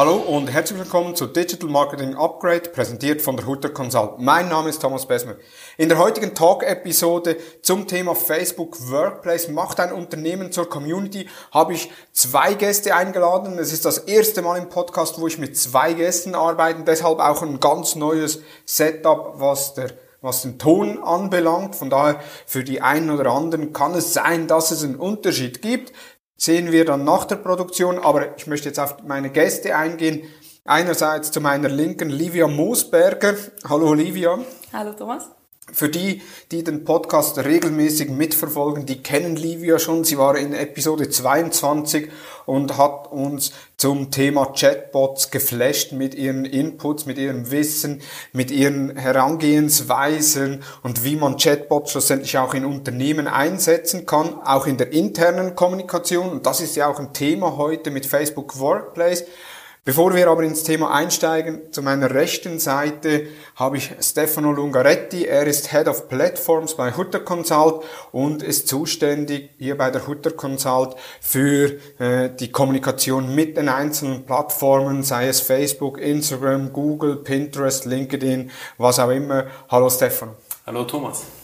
Hallo und herzlich willkommen zu Digital Marketing Upgrade, präsentiert von der Hutter Consult. Mein Name ist Thomas Besmer. In der heutigen Talk-Episode zum Thema Facebook Workplace macht ein Unternehmen zur Community habe ich zwei Gäste eingeladen. Es ist das erste Mal im Podcast, wo ich mit zwei Gästen arbeite, deshalb auch ein ganz neues Setup, was der was den Ton anbelangt. Von daher, für die einen oder anderen kann es sein, dass es einen Unterschied gibt sehen wir dann nach der Produktion. Aber ich möchte jetzt auf meine Gäste eingehen. Einerseits zu meiner Linken Livia Moosberger. Hallo Livia. Hallo Thomas. Für die, die den Podcast regelmäßig mitverfolgen, die kennen Livia schon. Sie war in Episode 22 und hat uns zum Thema Chatbots geflasht mit ihren Inputs, mit ihrem Wissen, mit ihren Herangehensweisen und wie man Chatbots schlussendlich auch in Unternehmen einsetzen kann, auch in der internen Kommunikation. Und das ist ja auch ein Thema heute mit Facebook Workplace. Bevor wir aber ins Thema einsteigen, zu meiner rechten Seite habe ich Stefano Lungaretti. Er ist Head of Platforms bei Hutter Consult und ist zuständig hier bei der Hutter Consult für äh, die Kommunikation mit den einzelnen Plattformen, sei es Facebook, Instagram, Google, Pinterest, LinkedIn, was auch immer. Hallo Stefano. Hallo Thomas.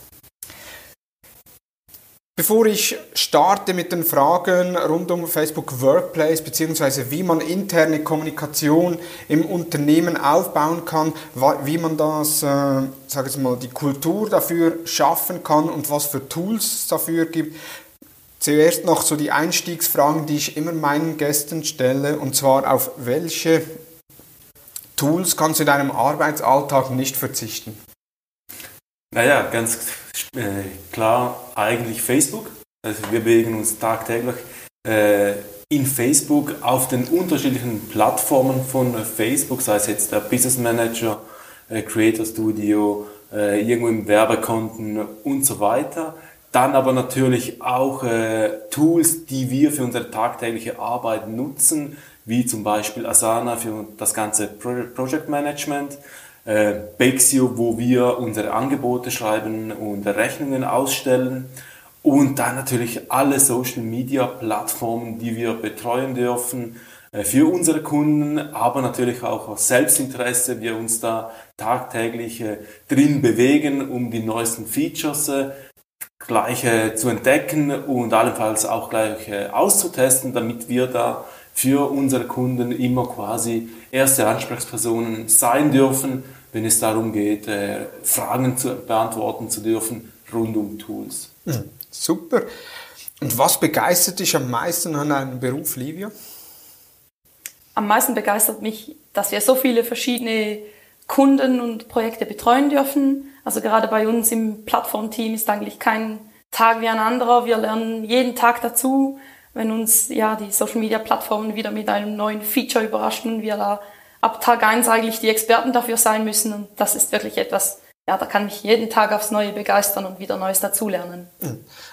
Bevor ich starte mit den Fragen rund um Facebook Workplace beziehungsweise wie man interne Kommunikation im Unternehmen aufbauen kann, wie man das, äh, sage ich mal, die Kultur dafür schaffen kann und was für Tools es dafür gibt, zuerst noch so die Einstiegsfragen, die ich immer meinen Gästen stelle, und zwar auf welche Tools kannst du in deinem Arbeitsalltag nicht verzichten? Naja, ganz äh, klar eigentlich Facebook. Also wir bewegen uns tagtäglich äh, in Facebook auf den unterschiedlichen Plattformen von Facebook, sei es jetzt der Business Manager, äh, Creator Studio, äh, irgendwo im Werbekonten und so weiter. Dann aber natürlich auch äh, Tools, die wir für unsere tagtägliche Arbeit nutzen, wie zum Beispiel Asana für das ganze Project Management äh, Bexio, wo wir unsere Angebote schreiben und Rechnungen ausstellen. Und dann natürlich alle Social Media Plattformen, die wir betreuen dürfen äh, für unsere Kunden, aber natürlich auch aus Selbstinteresse, wir uns da tagtäglich äh, drin bewegen, um die neuesten Features äh, gleich zu entdecken und allenfalls auch gleich auszutesten, damit wir da für unsere Kunden immer quasi erste Ansprechpersonen sein dürfen wenn es darum geht, äh, Fragen zu beantworten zu dürfen rund um Tools. Mhm, super. Und was begeistert dich am meisten an deinem Beruf, Livia? Am meisten begeistert mich, dass wir so viele verschiedene Kunden und Projekte betreuen dürfen. Also gerade bei uns im Plattformteam ist eigentlich kein Tag wie ein anderer. Wir lernen jeden Tag dazu. Wenn uns ja die Social Media Plattformen wieder mit einem neuen Feature überraschen, wir da ab Tag eins eigentlich die Experten dafür sein müssen. Und das ist wirklich etwas, ja, da kann mich jeden Tag aufs Neue begeistern und wieder Neues dazulernen.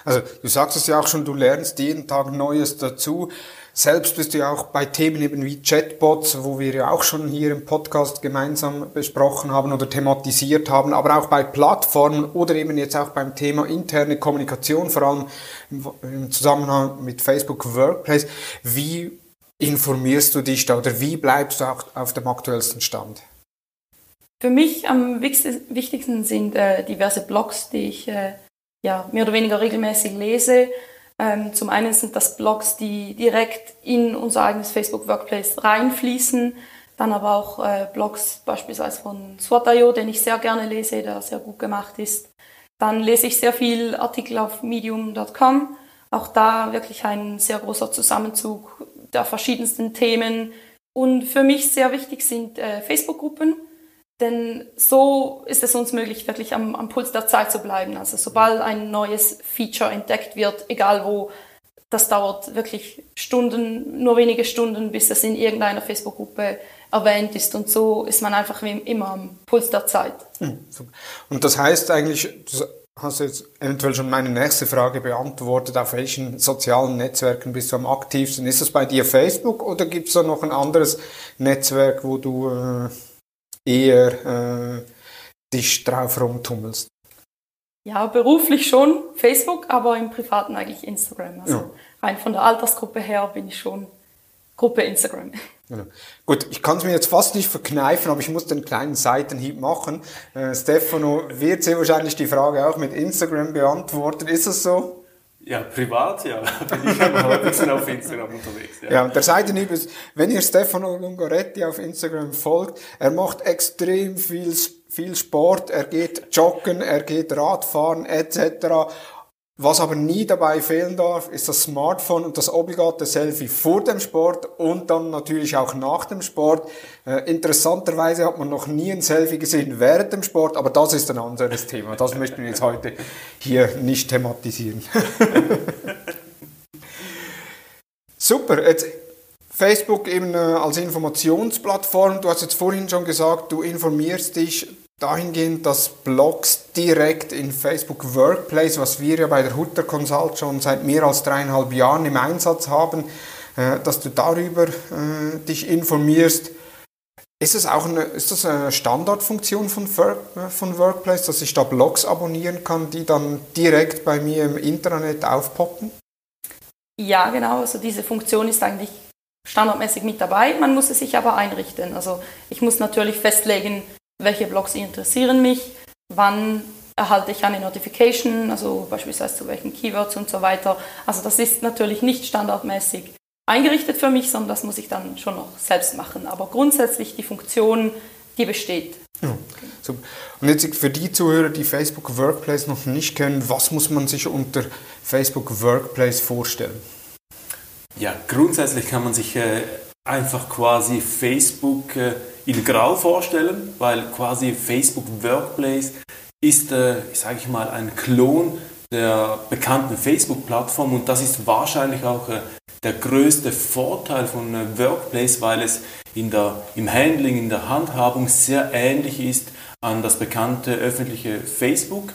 Also du sagst es ja auch schon, du lernst jeden Tag Neues dazu. Selbst bist du ja auch bei Themen eben wie Chatbots, wo wir ja auch schon hier im Podcast gemeinsam besprochen haben oder thematisiert haben, aber auch bei Plattformen oder eben jetzt auch beim Thema interne Kommunikation, vor allem im Zusammenhang mit Facebook Workplace. Wie informierst du dich da oder wie bleibst du auch auf dem aktuellsten Stand? Für mich am wichtigsten sind äh, diverse Blogs, die ich äh, ja, mehr oder weniger regelmäßig lese. Ähm, zum einen sind das Blogs, die direkt in unser eigenes Facebook Workplace reinfließen. Dann aber auch äh, Blogs beispielsweise von Swat.io, den ich sehr gerne lese, der sehr gut gemacht ist. Dann lese ich sehr viel Artikel auf medium.com. Auch da wirklich ein sehr großer Zusammenzug der verschiedensten Themen. Und für mich sehr wichtig sind äh, Facebook-Gruppen, denn so ist es uns möglich, wirklich am, am Puls der Zeit zu bleiben. Also sobald ein neues Feature entdeckt wird, egal wo, das dauert wirklich Stunden, nur wenige Stunden, bis es in irgendeiner Facebook-Gruppe erwähnt ist. Und so ist man einfach immer am Puls der Zeit. Hm, und das heißt eigentlich, hast du jetzt eventuell schon meine nächste Frage beantwortet. Auf welchen sozialen Netzwerken bist du am aktivsten? Ist das bei dir Facebook oder gibt es da noch ein anderes Netzwerk, wo du äh, eher äh, dich drauf rumtummelst? Ja, beruflich schon Facebook, aber im Privaten eigentlich Instagram. Also ja. rein von der Altersgruppe her bin ich schon Gruppe Instagram. Genau. Gut, ich kann es mir jetzt fast nicht verkneifen, aber ich muss den kleinen Seitenhieb machen. Äh, Stefano wird sehr wahrscheinlich die Frage auch mit Instagram beantworten. Ist es so? Ja, privat, ja. Bin ich ein bisschen auf Instagram unterwegs. Ja. ja, der Seitenhieb ist, wenn ihr Stefano Lungaretti auf Instagram folgt, er macht extrem viel, viel Sport, er geht joggen, er geht Radfahren etc. Was aber nie dabei fehlen darf, ist das Smartphone und das obligate Selfie vor dem Sport und dann natürlich auch nach dem Sport. Äh, interessanterweise hat man noch nie ein Selfie gesehen während dem Sport, aber das ist ein anderes Thema. Das möchten wir jetzt heute hier nicht thematisieren. Super, jetzt Facebook eben äh, als Informationsplattform. Du hast jetzt vorhin schon gesagt, du informierst dich dahingehend, dass Blogs direkt in Facebook Workplace, was wir ja bei der Hutter Consult schon seit mehr als dreieinhalb Jahren im Einsatz haben, äh, dass du darüber äh, dich informierst. Ist das auch eine, ist das eine Standardfunktion von, von Workplace, dass ich da Blogs abonnieren kann, die dann direkt bei mir im Internet aufpoppen? Ja, genau. Also diese Funktion ist eigentlich standardmäßig mit dabei. Man muss es sich aber einrichten. Also ich muss natürlich festlegen, welche Blogs interessieren mich, wann erhalte ich eine Notification, also beispielsweise zu welchen Keywords und so weiter. Also das ist natürlich nicht standardmäßig eingerichtet für mich, sondern das muss ich dann schon noch selbst machen. Aber grundsätzlich die Funktion, die besteht. Ja, super. Und jetzt für die Zuhörer, die Facebook Workplace noch nicht kennen, was muss man sich unter Facebook Workplace vorstellen? Ja, grundsätzlich kann man sich äh, einfach quasi Facebook äh, in Grau vorstellen, weil quasi Facebook Workplace ist, äh, sage ich mal, ein Klon der bekannten Facebook-Plattform und das ist wahrscheinlich auch äh, der größte Vorteil von äh, Workplace, weil es in der, im Handling, in der Handhabung sehr ähnlich ist an das bekannte öffentliche Facebook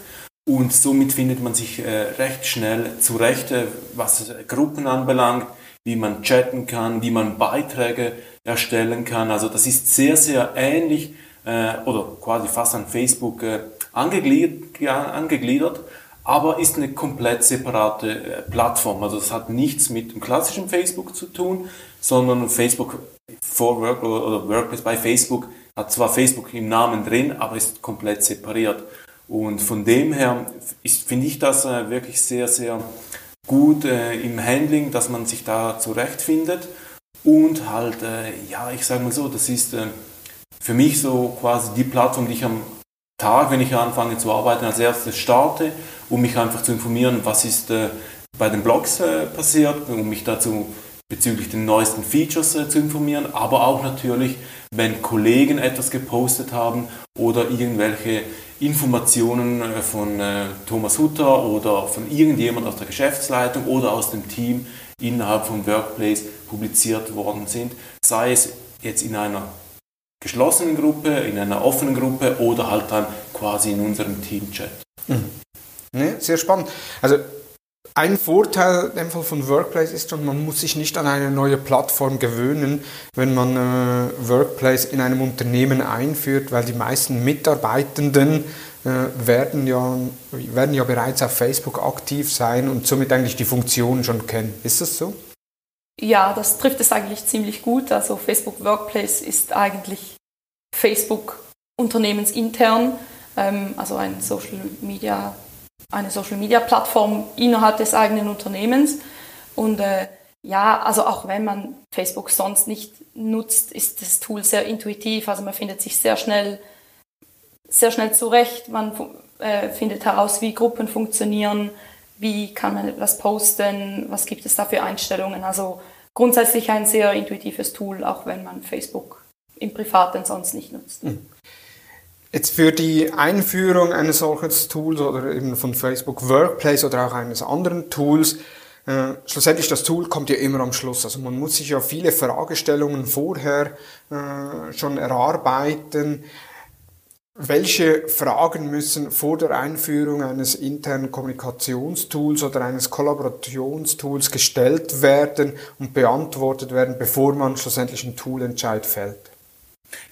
und somit findet man sich äh, recht schnell zurecht, äh, was Gruppen anbelangt, wie man chatten kann, wie man Beiträge erstellen kann. Also das ist sehr, sehr ähnlich äh, oder quasi fast an Facebook äh, angegliedert, ja, angegliedert, aber ist eine komplett separate äh, Plattform. Also das hat nichts mit dem klassischen Facebook zu tun, sondern Facebook for Work oder Workplace bei Facebook hat zwar Facebook im Namen drin, aber ist komplett separiert. Und von dem her finde ich das äh, wirklich sehr, sehr gut äh, im Handling, dass man sich da zurechtfindet. Und halt, äh, ja, ich sage mal so, das ist äh, für mich so quasi die Plattform, die ich am Tag, wenn ich anfange zu arbeiten, als erstes starte, um mich einfach zu informieren, was ist äh, bei den Blogs äh, passiert, um mich dazu bezüglich den neuesten Features äh, zu informieren, aber auch natürlich, wenn Kollegen etwas gepostet haben oder irgendwelche Informationen äh, von äh, Thomas Hutter oder von irgendjemand aus der Geschäftsleitung oder aus dem Team innerhalb von Workplace publiziert worden sind, sei es jetzt in einer geschlossenen Gruppe, in einer offenen Gruppe oder halt dann quasi in unserem Teamchat. Mhm. Ne, sehr spannend. Also ein Vorteil im Fall von Workplace ist schon, man muss sich nicht an eine neue Plattform gewöhnen, wenn man äh, Workplace in einem Unternehmen einführt, weil die meisten Mitarbeitenden äh, werden, ja, werden ja bereits auf Facebook aktiv sein und somit eigentlich die Funktion schon kennen. Ist das so? Ja, das trifft es eigentlich ziemlich gut. Also Facebook Workplace ist eigentlich Facebook unternehmensintern, ähm, also ein Social Media eine Social-Media-Plattform innerhalb des eigenen Unternehmens. Und äh, ja, also auch wenn man Facebook sonst nicht nutzt, ist das Tool sehr intuitiv. Also man findet sich sehr schnell, sehr schnell zurecht. Man äh, findet heraus, wie Gruppen funktionieren, wie kann man etwas posten, was gibt es da für Einstellungen. Also grundsätzlich ein sehr intuitives Tool, auch wenn man Facebook im Privaten sonst nicht nutzt. Mhm. Jetzt für die Einführung eines solchen Tools oder eben von Facebook Workplace oder auch eines anderen Tools, äh, schlussendlich das Tool kommt ja immer am Schluss. Also man muss sich ja viele Fragestellungen vorher äh, schon erarbeiten. Welche Fragen müssen vor der Einführung eines internen Kommunikationstools oder eines Kollaborationstools gestellt werden und beantwortet werden, bevor man schlussendlich einen Toolentscheid fällt?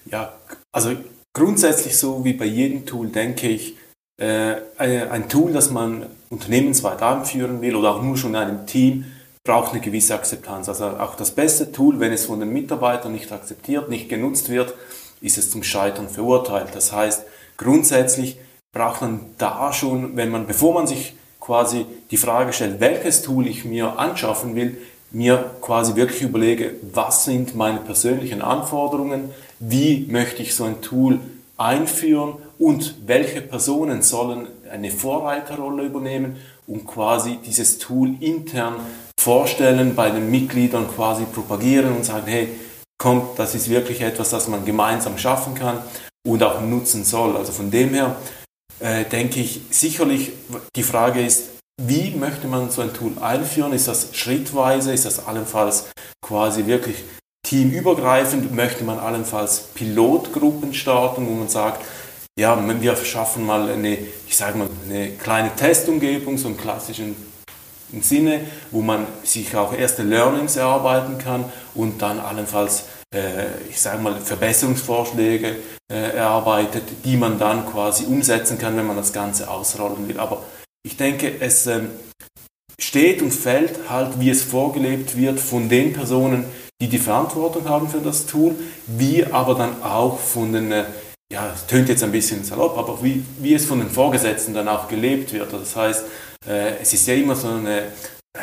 Ja, also grundsätzlich so wie bei jedem Tool, denke ich, äh, ein Tool, das man unternehmensweit anführen will oder auch nur schon in einem Team, braucht eine gewisse Akzeptanz. Also auch das beste Tool, wenn es von den Mitarbeitern nicht akzeptiert, nicht genutzt wird, ist es zum Scheitern verurteilt. Das heißt, grundsätzlich braucht man da schon, wenn man, bevor man sich quasi die Frage stellt, welches Tool ich mir anschaffen will, mir quasi wirklich überlege, was sind meine persönlichen Anforderungen, wie möchte ich so ein Tool einführen und welche Personen sollen eine Vorreiterrolle übernehmen und quasi dieses Tool intern vorstellen, bei den Mitgliedern quasi propagieren und sagen, hey, kommt, das ist wirklich etwas, das man gemeinsam schaffen kann und auch nutzen soll. Also von dem her äh, denke ich sicherlich, die Frage ist, wie möchte man so ein Tool einführen? Ist das schrittweise? Ist das allenfalls quasi wirklich teamübergreifend? Möchte man allenfalls Pilotgruppen starten, wo man sagt, ja, wir schaffen mal eine, ich sage mal, eine kleine Testumgebung, so im klassischen Sinne, wo man sich auch erste Learnings erarbeiten kann und dann allenfalls, äh, ich sage mal, Verbesserungsvorschläge äh, erarbeitet, die man dann quasi umsetzen kann, wenn man das Ganze ausrollen will. Aber ich denke, es ähm, steht und fällt halt, wie es vorgelebt wird von den Personen, die die Verantwortung haben für das Tool, wie aber dann auch von den, äh, ja, es tönt jetzt ein bisschen salopp, aber wie, wie es von den Vorgesetzten dann auch gelebt wird. Das heißt, äh, es ist ja immer so eine äh,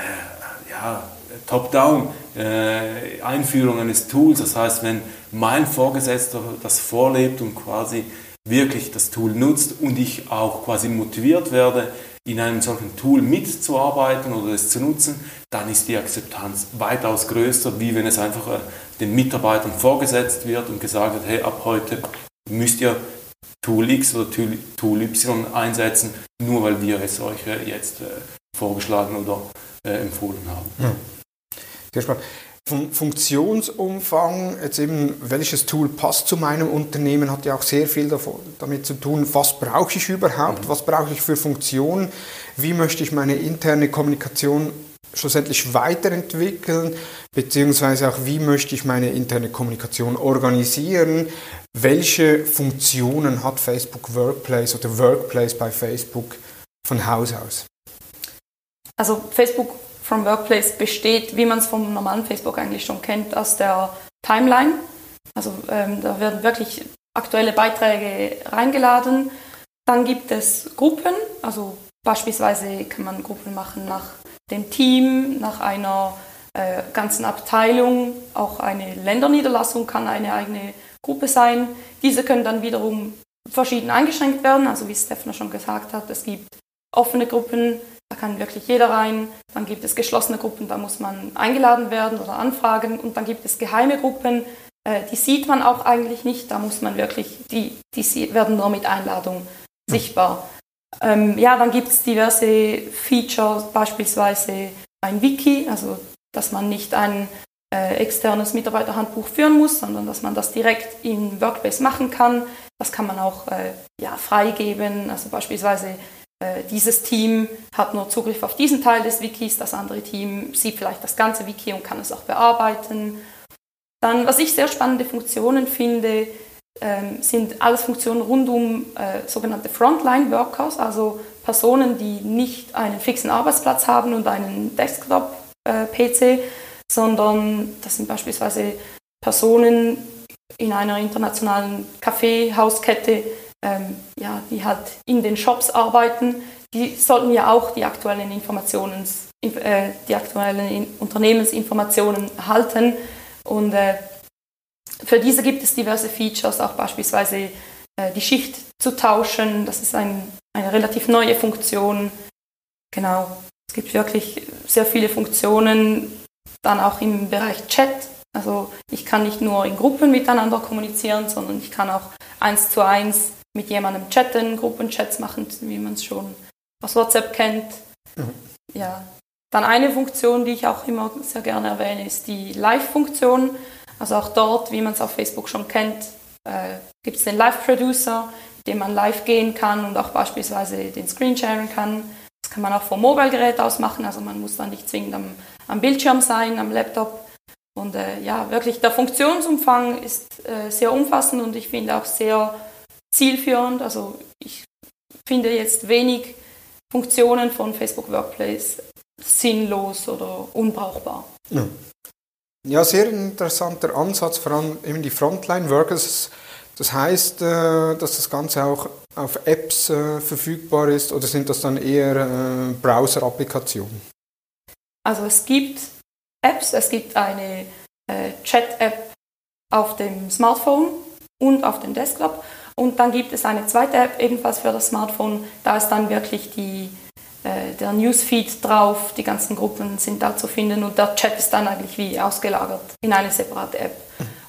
ja, Top-Down äh, eines Tools. Das heißt, wenn mein Vorgesetzter das vorlebt und quasi wirklich das Tool nutzt und ich auch quasi motiviert werde, in einem solchen Tool mitzuarbeiten oder es zu nutzen, dann ist die Akzeptanz weitaus größer, wie wenn es einfach äh, den Mitarbeitern vorgesetzt wird und gesagt wird, hey, ab heute müsst ihr Tool X oder Tool Y einsetzen, nur weil wir es euch äh, jetzt äh, vorgeschlagen oder empfohlen haben. Hm. Sehr spannend. Vom Funktionsumfang, jetzt eben, welches Tool passt zu meinem Unternehmen, hat ja auch sehr viel davon, damit zu tun, was brauche ich überhaupt, mhm. was brauche ich für Funktionen, wie möchte ich meine interne Kommunikation schlussendlich weiterentwickeln, beziehungsweise auch wie möchte ich meine interne Kommunikation organisieren, welche Funktionen hat Facebook Workplace oder Workplace bei Facebook von Haus aus? Also Facebook from Workplace besteht, wie man es vom normalen Facebook eigentlich schon kennt, aus der Timeline. Also ähm, da werden wirklich aktuelle Beiträge reingeladen. Dann gibt es Gruppen, also beispielsweise kann man Gruppen machen nach dem Team, nach einer äh, ganzen Abteilung. Auch eine Länderniederlassung kann eine eigene Gruppe sein. Diese können dann wiederum verschieden eingeschränkt werden. Also wie Stefano schon gesagt hat, es gibt offene Gruppen, da kann wirklich jeder rein. Dann gibt es geschlossene Gruppen, da muss man eingeladen werden oder anfragen. Und dann gibt es geheime Gruppen, äh, die sieht man auch eigentlich nicht. Da muss man wirklich, die, die werden nur mit Einladung sichtbar. Ähm, ja, dann gibt es diverse Features, beispielsweise ein Wiki, also dass man nicht ein äh, externes Mitarbeiterhandbuch führen muss, sondern dass man das direkt in Workplace machen kann. Das kann man auch äh, ja, freigeben, also beispielsweise dieses Team hat nur Zugriff auf diesen Teil des Wikis, das andere Team sieht vielleicht das ganze Wiki und kann es auch bearbeiten. Dann, was ich sehr spannende Funktionen finde, ähm, sind alles Funktionen rund um äh, sogenannte Frontline-Workers, also Personen, die nicht einen fixen Arbeitsplatz haben und einen Desktop-PC, äh, sondern das sind beispielsweise Personen in einer internationalen Kaffeehauskette, ähm, ja, die halt in den Shops arbeiten, die sollten ja auch die aktuellen Informationen, äh, die aktuellen Unternehmensinformationen erhalten. Und äh, für diese gibt es diverse Features, auch beispielsweise äh, die Schicht zu tauschen. Das ist ein, eine relativ neue Funktion. Genau, es gibt wirklich sehr viele Funktionen. Dann auch im Bereich Chat. Also ich kann nicht nur in Gruppen miteinander kommunizieren, sondern ich kann auch eins zu eins mit jemandem chatten, Gruppenchats machen, wie man es schon aus WhatsApp kennt. Mhm. Ja. Dann eine Funktion, die ich auch immer sehr gerne erwähne, ist die Live-Funktion. Also auch dort, wie man es auf Facebook schon kennt, äh, gibt es den Live-Producer, mit dem man live gehen kann und auch beispielsweise den Screen sharen kann. Das kann man auch vom Mobilgerät aus machen, also man muss dann nicht zwingend am, am Bildschirm sein, am Laptop. Und äh, ja, wirklich der Funktionsumfang ist äh, sehr umfassend und ich finde auch sehr zielführend. Also ich finde jetzt wenig Funktionen von Facebook Workplace sinnlos oder unbrauchbar. Ja. ja, sehr interessanter Ansatz, vor allem eben die Frontline-Workers. Das heißt, äh, dass das Ganze auch auf Apps äh, verfügbar ist oder sind das dann eher äh, Browser-Applikationen? Also es gibt Apps, es gibt eine Chat-App auf dem Smartphone und auf dem Desktop und dann gibt es eine zweite App ebenfalls für das Smartphone, da ist dann wirklich die, der Newsfeed drauf, die ganzen Gruppen sind da zu finden und der Chat ist dann eigentlich wie ausgelagert in eine separate App.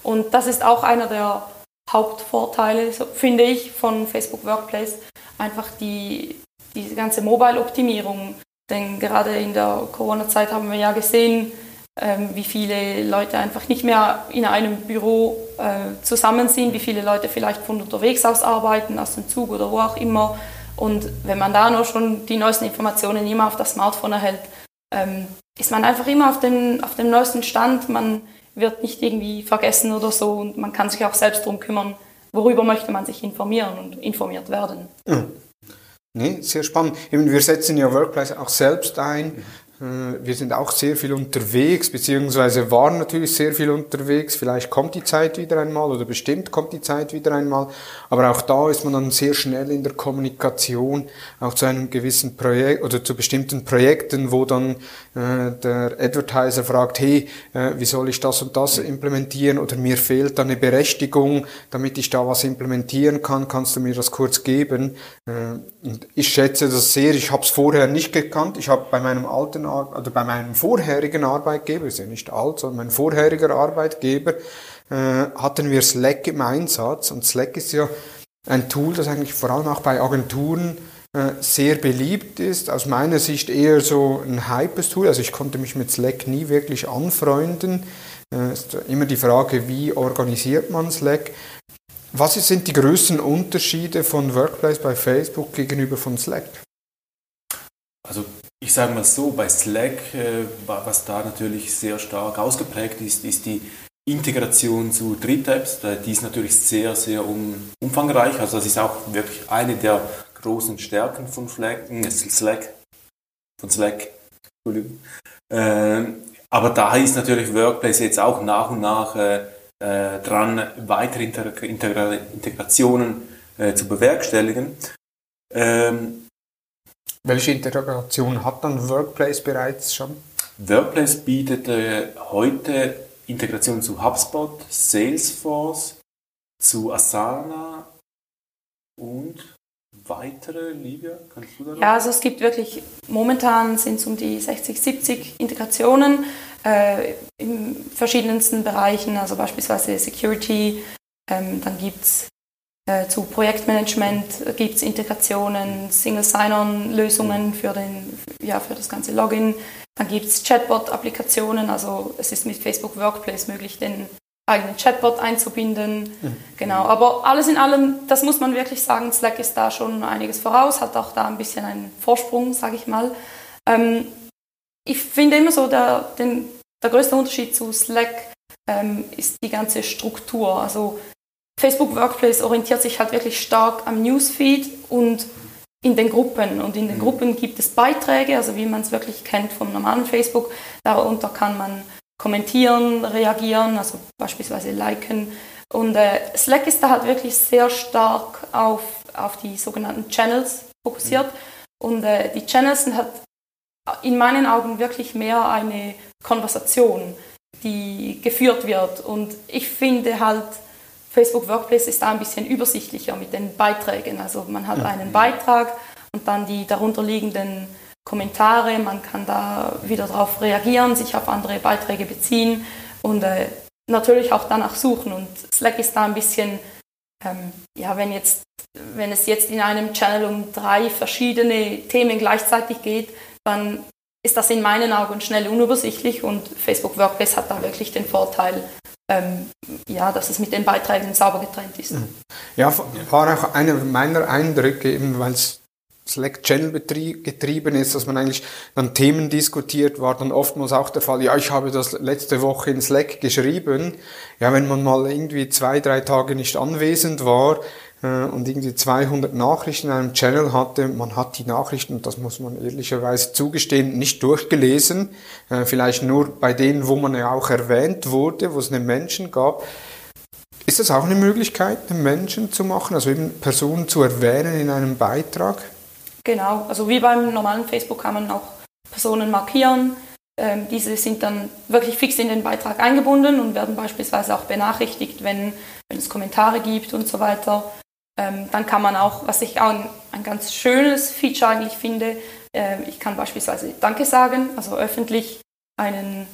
Und das ist auch einer der Hauptvorteile, so, finde ich, von Facebook Workplace. Einfach die, die ganze Mobile-Optimierung. Denn gerade in der Corona-Zeit haben wir ja gesehen, ähm, wie viele Leute einfach nicht mehr in einem Büro äh, zusammen sind, wie viele Leute vielleicht von unterwegs aus arbeiten, aus dem Zug oder wo auch immer. Und wenn man da nur schon die neuesten Informationen immer auf das Smartphone erhält, ähm, ist man einfach immer auf dem, auf dem neuesten Stand. Man wird nicht irgendwie vergessen oder so und man kann sich auch selbst darum kümmern, worüber möchte man sich informieren und informiert werden. Ja. Nee, sehr spannend. Wir setzen ja Workplace auch selbst ein. Äh, wir sind auch sehr viel unterwegs, beziehungsweise waren natürlich sehr viel unterwegs. Vielleicht kommt die Zeit wieder einmal oder bestimmt kommt die Zeit wieder einmal. Aber auch da ist man dann sehr schnell in der Kommunikation, auch zu einem gewissen Projekt oder zu bestimmten Projekten, wo dann äh, der Advertiser fragt, hey, äh, wie soll ich das und das implementieren oder mir fehlt da eine Berechtigung, damit ich da was implementieren kann, kannst du mir das kurz geben? Äh, und ich schätze das sehr. Ich habe es vorher nicht gekannt. Ich habe bei meinem alten oder bei meinem vorherigen Arbeitgeber, ist ja nicht alt, sondern mein vorheriger Arbeitgeber, äh, hatten wir Slack im Einsatz. Und Slack ist ja ein Tool, das eigentlich vor allem auch bei Agenturen äh, sehr beliebt ist. Aus meiner Sicht eher so ein hypes Tool. Also ich konnte mich mit Slack nie wirklich anfreunden. Äh, ist immer die Frage, wie organisiert man Slack? Was sind die größten Unterschiede von Workplace bei Facebook gegenüber von Slack? Also ich sage mal so, bei Slack, äh, was da natürlich sehr stark ausgeprägt ist, ist die Integration zu Dritt-Apps. Die ist natürlich sehr, sehr umfangreich. Also das ist auch wirklich eine der großen Stärken von Slack. Äh, Slack von Slack. Entschuldigung. Ähm, aber da ist natürlich Workplace jetzt auch nach und nach äh, dran, weitere Integrationen zu bewerkstelligen. Ähm, welche Integration hat dann Workplace bereits schon? Workplace bietet äh, heute Integration zu HubSpot, Salesforce, zu Asana und weitere, Livia, kannst du da Ja, also es gibt wirklich, momentan sind es um die 60, 70 Integrationen äh, in verschiedensten Bereichen, also beispielsweise Security, ähm, dann gibt es zu Projektmanagement gibt es Integrationen, Single Sign-On-Lösungen für, ja, für das ganze Login. Dann gibt es Chatbot-Applikationen, also es ist mit Facebook Workplace möglich, den eigenen Chatbot einzubinden. Mhm. Genau, aber alles in allem, das muss man wirklich sagen, Slack ist da schon einiges voraus, hat auch da ein bisschen einen Vorsprung, sage ich mal. Ähm, ich finde immer so, der, den, der größte Unterschied zu Slack ähm, ist die ganze Struktur. Also Facebook Workplace orientiert sich halt wirklich stark am Newsfeed und in den Gruppen. Und in den mhm. Gruppen gibt es Beiträge, also wie man es wirklich kennt vom normalen Facebook. Darunter kann man kommentieren, reagieren, also beispielsweise liken. Und äh, Slack ist da halt wirklich sehr stark auf, auf die sogenannten Channels fokussiert. Mhm. Und äh, die Channels sind halt in meinen Augen wirklich mehr eine Konversation, die geführt wird. Und ich finde halt, Facebook Workplace ist da ein bisschen übersichtlicher mit den Beiträgen. Also man hat einen Beitrag und dann die darunterliegenden Kommentare. Man kann da wieder darauf reagieren, sich auf andere Beiträge beziehen und äh, natürlich auch danach suchen. Und Slack ist da ein bisschen, ähm, ja, wenn, jetzt, wenn es jetzt in einem Channel um drei verschiedene Themen gleichzeitig geht, dann ist das in meinen Augen schnell unübersichtlich und Facebook Workplace hat da wirklich den Vorteil, ähm, ja, dass es mit den Beiträgen sauber getrennt ist. Mhm. Ja, war auch einer meiner Eindrücke, eben weil es Slack Channel getrieben ist, dass man eigentlich dann Themen diskutiert, war dann oftmals auch der Fall, ja, ich habe das letzte Woche in Slack geschrieben. Ja, wenn man mal irgendwie zwei, drei Tage nicht anwesend war, und irgendwie 200 Nachrichten in einem Channel hatte. Man hat die Nachrichten, das muss man ehrlicherweise zugestehen, nicht durchgelesen. Äh, vielleicht nur bei denen, wo man ja auch erwähnt wurde, wo es einen Menschen gab. Ist das auch eine Möglichkeit, einen Menschen zu machen, also eben Personen zu erwähnen in einem Beitrag? Genau, also wie beim normalen Facebook kann man auch Personen markieren. Ähm, diese sind dann wirklich fix in den Beitrag eingebunden und werden beispielsweise auch benachrichtigt, wenn, wenn es Kommentare gibt und so weiter. Ähm, dann kann man auch, was ich auch ein, ein ganz schönes Feature eigentlich finde, äh, ich kann beispielsweise Danke sagen, also öffentlich einen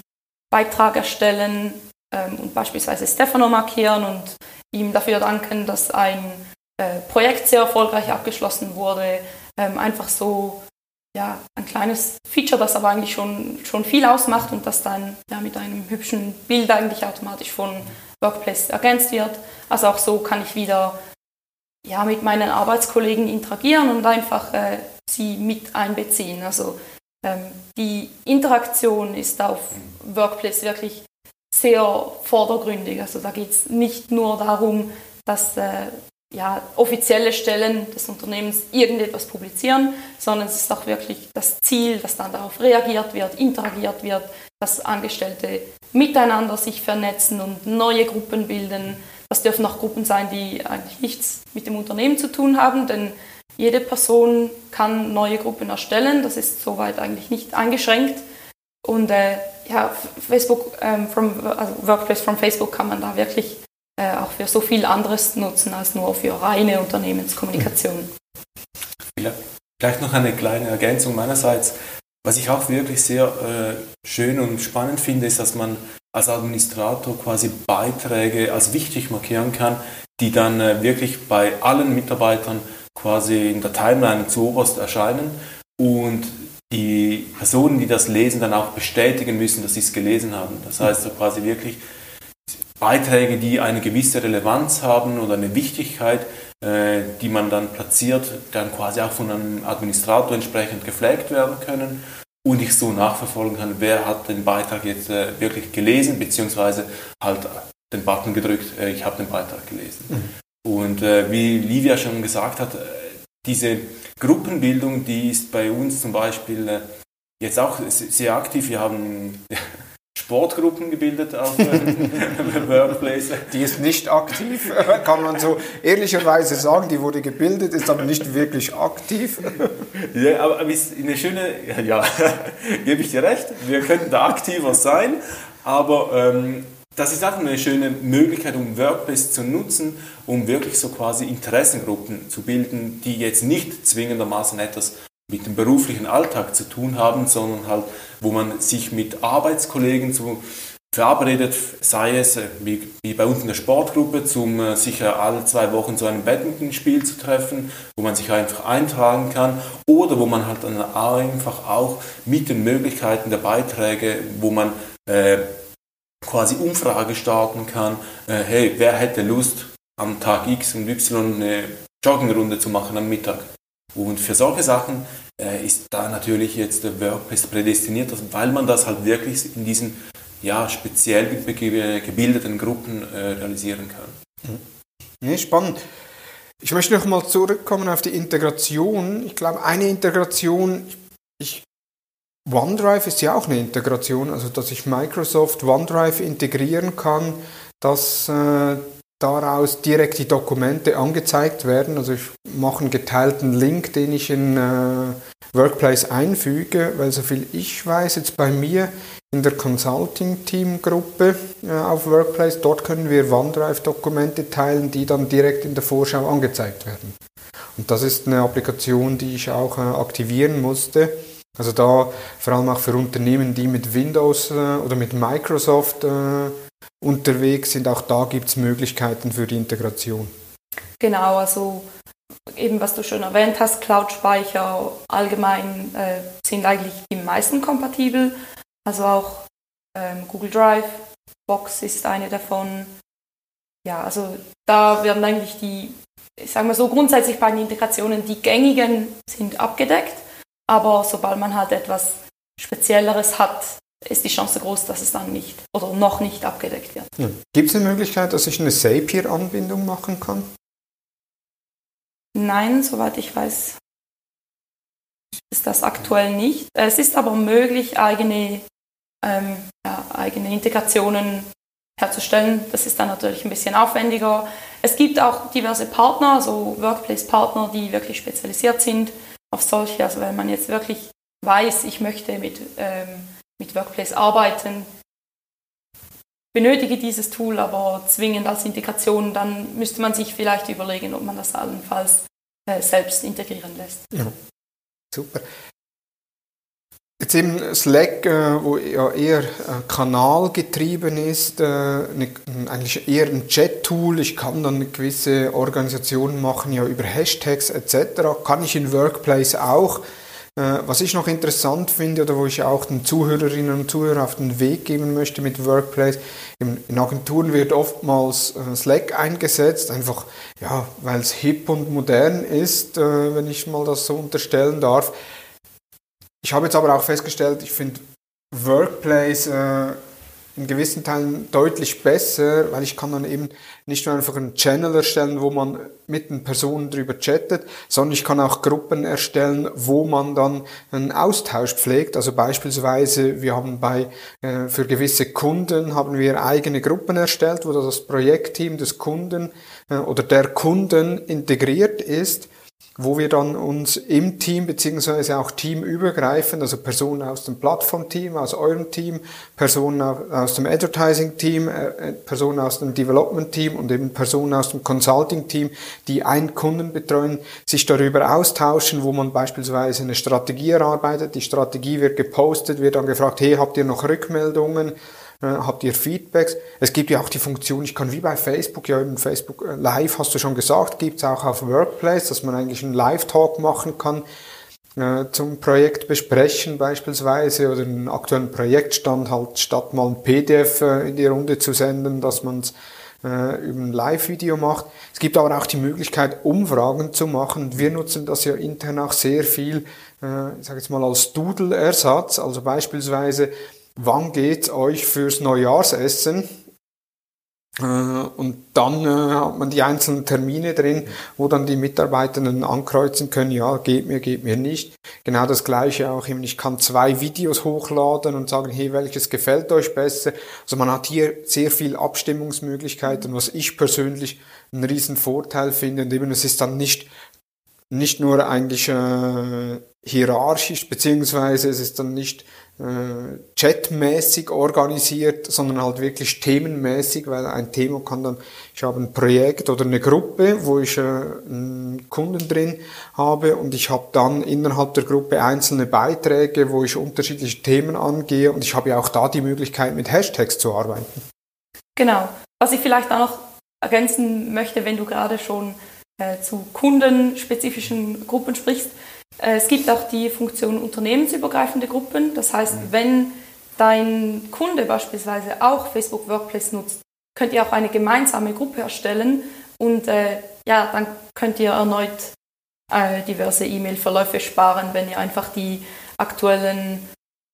Beitrag erstellen ähm, und beispielsweise Stefano markieren und ihm dafür danken, dass ein äh, Projekt sehr erfolgreich abgeschlossen wurde. Ähm, einfach so ja, ein kleines Feature, das aber eigentlich schon, schon viel ausmacht und das dann ja, mit einem hübschen Bild eigentlich automatisch von Workplace ergänzt wird. Also auch so kann ich wieder ja, mit meinen Arbeitskollegen interagieren und einfach äh, sie mit einbeziehen. Also ähm, die Interaktion ist auf Workplace wirklich sehr vordergründig. Also da geht es nicht nur darum, dass äh, ja, offizielle Stellen des Unternehmens irgendetwas publizieren, sondern es ist auch wirklich das Ziel, dass dann darauf reagiert wird, interagiert wird, dass Angestellte miteinander sich vernetzen und neue Gruppen bilden, das dürfen auch Gruppen sein, die eigentlich nichts mit dem Unternehmen zu tun haben, denn jede Person kann neue Gruppen erstellen. Das ist soweit eigentlich nicht eingeschränkt. Und äh, ja, Facebook, ähm, from, also Workplace from Facebook kann man da wirklich äh, auch für so viel anderes nutzen als nur für reine Unternehmenskommunikation. Vielleicht noch eine kleine Ergänzung meinerseits. Was ich auch wirklich sehr äh, schön und spannend finde, ist, dass man als Administrator quasi Beiträge als wichtig markieren kann, die dann äh, wirklich bei allen Mitarbeitern quasi in der Timeline zu oberst erscheinen und die Personen, die das lesen, dann auch bestätigen müssen, dass sie es gelesen haben. Das heißt so quasi wirklich Beiträge, die eine gewisse Relevanz haben oder eine Wichtigkeit, äh, die man dann platziert, dann quasi auch von einem Administrator entsprechend geflaggt werden können und ich so nachverfolgen kann, wer hat den Beitrag jetzt äh, wirklich gelesen, beziehungsweise halt den Button gedrückt, äh, ich habe den Beitrag gelesen. Mhm. Und äh, wie Livia schon gesagt hat, äh, diese Gruppenbildung, die ist bei uns zum Beispiel äh, jetzt auch sehr aktiv. Wir haben Sportgruppen gebildet auf äh, Workplace. Die ist nicht aktiv, kann man so ehrlicherweise sagen. Die wurde gebildet, ist aber nicht wirklich aktiv. Ja, aber ist eine schöne, ja, gebe ich dir recht, wir könnten da aktiver sein, aber ähm, das ist auch eine schöne Möglichkeit, um Workplace zu nutzen, um wirklich so quasi Interessengruppen zu bilden, die jetzt nicht zwingendermaßen etwas mit dem beruflichen Alltag zu tun haben, sondern halt, wo man sich mit Arbeitskollegen zu verabredet, sei es äh, wie, wie, bei uns in der Sportgruppe, zum äh, sicher alle zwei Wochen zu einem Badmintonspiel zu treffen, wo man sich einfach eintragen kann, oder wo man halt dann einfach auch mit den Möglichkeiten der Beiträge, wo man äh, quasi Umfrage starten kann, äh, hey, wer hätte Lust am Tag X und Y eine Joggenrunde zu machen am Mittag? Und für solche Sachen ist da natürlich jetzt der WordPress prädestiniert, weil man das halt wirklich in diesen ja, speziell gebildeten Gruppen äh, realisieren kann. Ja, spannend. Ich möchte noch mal zurückkommen auf die Integration. Ich glaube, eine Integration, ich, OneDrive ist ja auch eine Integration, also dass ich Microsoft OneDrive integrieren kann, dass äh, daraus direkt die Dokumente angezeigt werden. Also ich mache einen geteilten Link, den ich in äh, Workplace einfüge, weil so viel ich weiß, jetzt bei mir in der Consulting-Team-Gruppe äh, auf Workplace, dort können wir OneDrive-Dokumente teilen, die dann direkt in der Vorschau angezeigt werden. Und das ist eine Applikation, die ich auch äh, aktivieren musste. Also da vor allem auch für Unternehmen, die mit Windows äh, oder mit Microsoft äh, unterwegs sind. Auch da gibt es Möglichkeiten für die Integration. Genau, also eben was du schon erwähnt hast, Cloud-Speicher allgemein äh, sind eigentlich die meisten kompatibel. Also auch ähm, Google Drive, Box ist eine davon. Ja, also da werden eigentlich die, ich sage mal so, grundsätzlich bei den Integrationen die gängigen sind abgedeckt. Aber sobald man halt etwas Spezielleres hat, ist die Chance groß, dass es dann nicht oder noch nicht abgedeckt wird. Ja. Gibt es eine Möglichkeit, dass ich eine Zapier-Anbindung machen kann? Nein, soweit ich weiß, ist das aktuell nicht. Es ist aber möglich, eigene, ähm, ja, eigene Integrationen herzustellen. Das ist dann natürlich ein bisschen aufwendiger. Es gibt auch diverse Partner, so Workplace-Partner, die wirklich spezialisiert sind auf solche. Also wenn man jetzt wirklich weiß, ich möchte mit, ähm, mit Workplace arbeiten, benötige dieses Tool aber zwingend als Integration, dann müsste man sich vielleicht überlegen, ob man das allenfalls äh, selbst integrieren lässt. Ja. Super. Jetzt eben Slack, äh, wo ja eher äh, kanalgetrieben ist, äh, eine, eigentlich eher ein Chat-Tool. Ich kann dann eine gewisse Organisation machen, ja über Hashtags etc. Kann ich in Workplace auch. Äh, was ich noch interessant finde oder wo ich auch den Zuhörerinnen und Zuhörern auf den Weg geben möchte mit Workplace, in Agenturen wird oftmals äh, Slack eingesetzt, einfach ja, weil es hip und modern ist, äh, wenn ich mal das so unterstellen darf. Ich habe jetzt aber auch festgestellt, ich finde Workplace in gewissen Teilen deutlich besser, weil ich kann dann eben nicht nur einfach einen Channel erstellen, wo man mit den Personen drüber chattet, sondern ich kann auch Gruppen erstellen, wo man dann einen Austausch pflegt. Also beispielsweise, wir haben bei, äh, für gewisse Kunden haben wir eigene Gruppen erstellt, wo das Projektteam des Kunden äh, oder der Kunden integriert ist wo wir dann uns im Team beziehungsweise auch teamübergreifend, also Personen aus dem Plattform-Team, aus eurem Team, Personen aus dem Advertising-Team, äh, äh, Personen aus dem Development-Team und eben Personen aus dem Consulting-Team, die einen Kunden betreuen, sich darüber austauschen, wo man beispielsweise eine Strategie erarbeitet. Die Strategie wird gepostet, wird dann gefragt, hey, habt ihr noch Rückmeldungen? Äh, habt ihr Feedbacks? Es gibt ja auch die Funktion, ich kann wie bei Facebook, ja eben Facebook äh, Live, hast du schon gesagt, gibt es auch auf Workplace, dass man eigentlich einen Live-Talk machen kann äh, zum Projekt besprechen beispielsweise oder einen aktuellen Projektstand halt statt mal ein PDF äh, in die Runde zu senden, dass man es äh, über ein Live-Video macht. Es gibt aber auch die Möglichkeit, Umfragen zu machen. Wir nutzen das ja intern auch sehr viel, äh, ich sage jetzt mal als Doodle-Ersatz, also beispielsweise wann geht's euch fürs Neujahrsessen? Äh, und dann äh, hat man die einzelnen Termine drin, wo dann die Mitarbeitenden ankreuzen können, ja, geht mir, geht mir nicht. Genau das gleiche auch, ich kann zwei Videos hochladen und sagen, hey, welches gefällt euch besser? Also man hat hier sehr viel Abstimmungsmöglichkeiten, was ich persönlich einen riesen Vorteil finde. Und eben es ist dann nicht, nicht nur eigentlich äh, hierarchisch, beziehungsweise es ist dann nicht äh, chatmäßig organisiert, sondern halt wirklich themenmäßig, weil ein Thema kann dann, ich habe ein Projekt oder eine Gruppe, wo ich äh, einen Kunden drin habe und ich habe dann innerhalb der Gruppe einzelne Beiträge, wo ich unterschiedliche Themen angehe und ich habe ja auch da die Möglichkeit, mit Hashtags zu arbeiten. Genau. Was ich vielleicht auch noch ergänzen möchte, wenn du gerade schon äh, zu kundenspezifischen Gruppen sprichst, es gibt auch die Funktion unternehmensübergreifende Gruppen. Das heißt, mhm. wenn dein Kunde beispielsweise auch Facebook Workplace nutzt, könnt ihr auch eine gemeinsame Gruppe erstellen und äh, ja, dann könnt ihr erneut äh, diverse E-Mail-Verläufe sparen, wenn ihr einfach die aktuellen,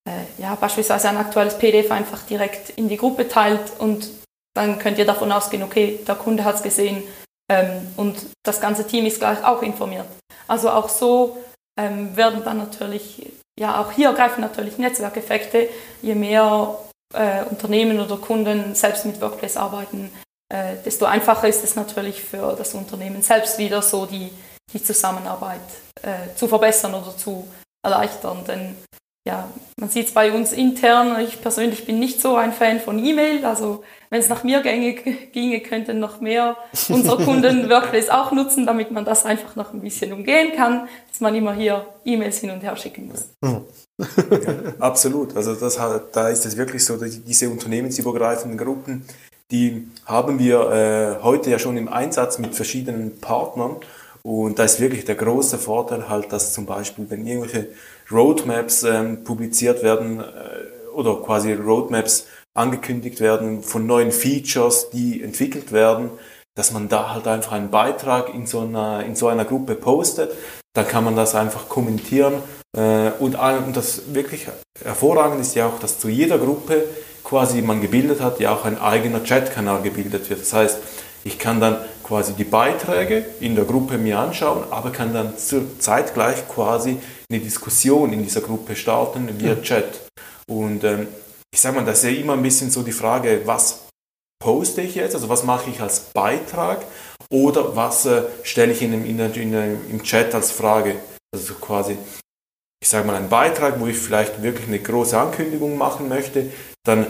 äh, ja, beispielsweise ein aktuelles PDF einfach direkt in die Gruppe teilt und dann könnt ihr davon ausgehen, okay, der Kunde hat es gesehen ähm, und das ganze Team ist gleich auch informiert. Also auch so ähm, werden dann natürlich, ja auch hier greifen natürlich Netzwerkeffekte, je mehr äh, Unternehmen oder Kunden selbst mit Workplace arbeiten, äh, desto einfacher ist es natürlich für das Unternehmen selbst wieder so die, die Zusammenarbeit äh, zu verbessern oder zu erleichtern. Denn ja, man sieht es bei uns intern, ich persönlich bin nicht so ein Fan von E-Mail, also wenn es nach mir ginge, ginge, könnten noch mehr unserer Kunden Workplace auch nutzen, damit man das einfach noch ein bisschen umgehen kann, dass man immer hier E-Mails hin und her schicken muss. Ja, absolut, also das, da ist es wirklich so, diese unternehmensübergreifenden Gruppen, die haben wir äh, heute ja schon im Einsatz mit verschiedenen Partnern. Und da ist wirklich der große Vorteil halt, dass zum Beispiel, wenn irgendwelche Roadmaps ähm, publiziert werden äh, oder quasi Roadmaps angekündigt werden von neuen Features, die entwickelt werden, dass man da halt einfach einen Beitrag in so einer, in so einer Gruppe postet. Da kann man das einfach kommentieren. Äh, und, und das wirklich hervorragend ist ja auch, dass zu jeder Gruppe quasi man gebildet hat, ja auch ein eigener Chatkanal gebildet wird. Das heißt, ich kann dann quasi die Beiträge in der Gruppe mir anschauen, aber kann dann zur Zeit gleich quasi eine Diskussion in dieser Gruppe starten via Chat. Und ähm, ich sage mal, das ist ja immer ein bisschen so die Frage, was poste ich jetzt, also was mache ich als Beitrag oder was äh, stelle ich in, in, in, im Chat als Frage. Also quasi, ich sage mal, einen Beitrag, wo ich vielleicht wirklich eine große Ankündigung machen möchte, dann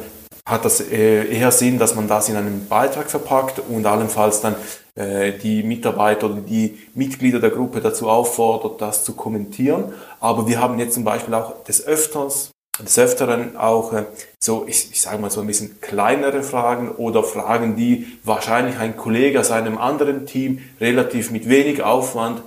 hat das äh, eher Sinn, dass man das in einen Beitrag verpackt und allenfalls dann äh, die Mitarbeiter oder die Mitglieder der Gruppe dazu auffordert, das zu kommentieren. Aber wir haben jetzt zum Beispiel auch des Öfters, des Öfteren auch äh, so, ich, ich sage mal so ein bisschen kleinere Fragen oder Fragen, die wahrscheinlich ein Kollege aus einem anderen Team relativ mit wenig Aufwand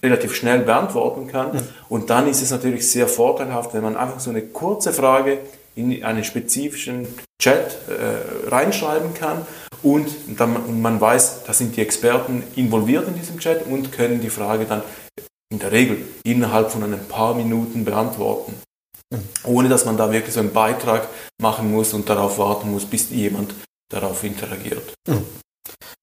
relativ schnell beantworten kann. Und dann ist es natürlich sehr vorteilhaft, wenn man einfach so eine kurze Frage in einen spezifischen Chat äh, reinschreiben kann und dann man weiß, da sind die Experten involviert in diesem Chat und können die Frage dann in der Regel innerhalb von ein paar Minuten beantworten. Ohne dass man da wirklich so einen Beitrag machen muss und darauf warten muss, bis jemand darauf interagiert. Mhm.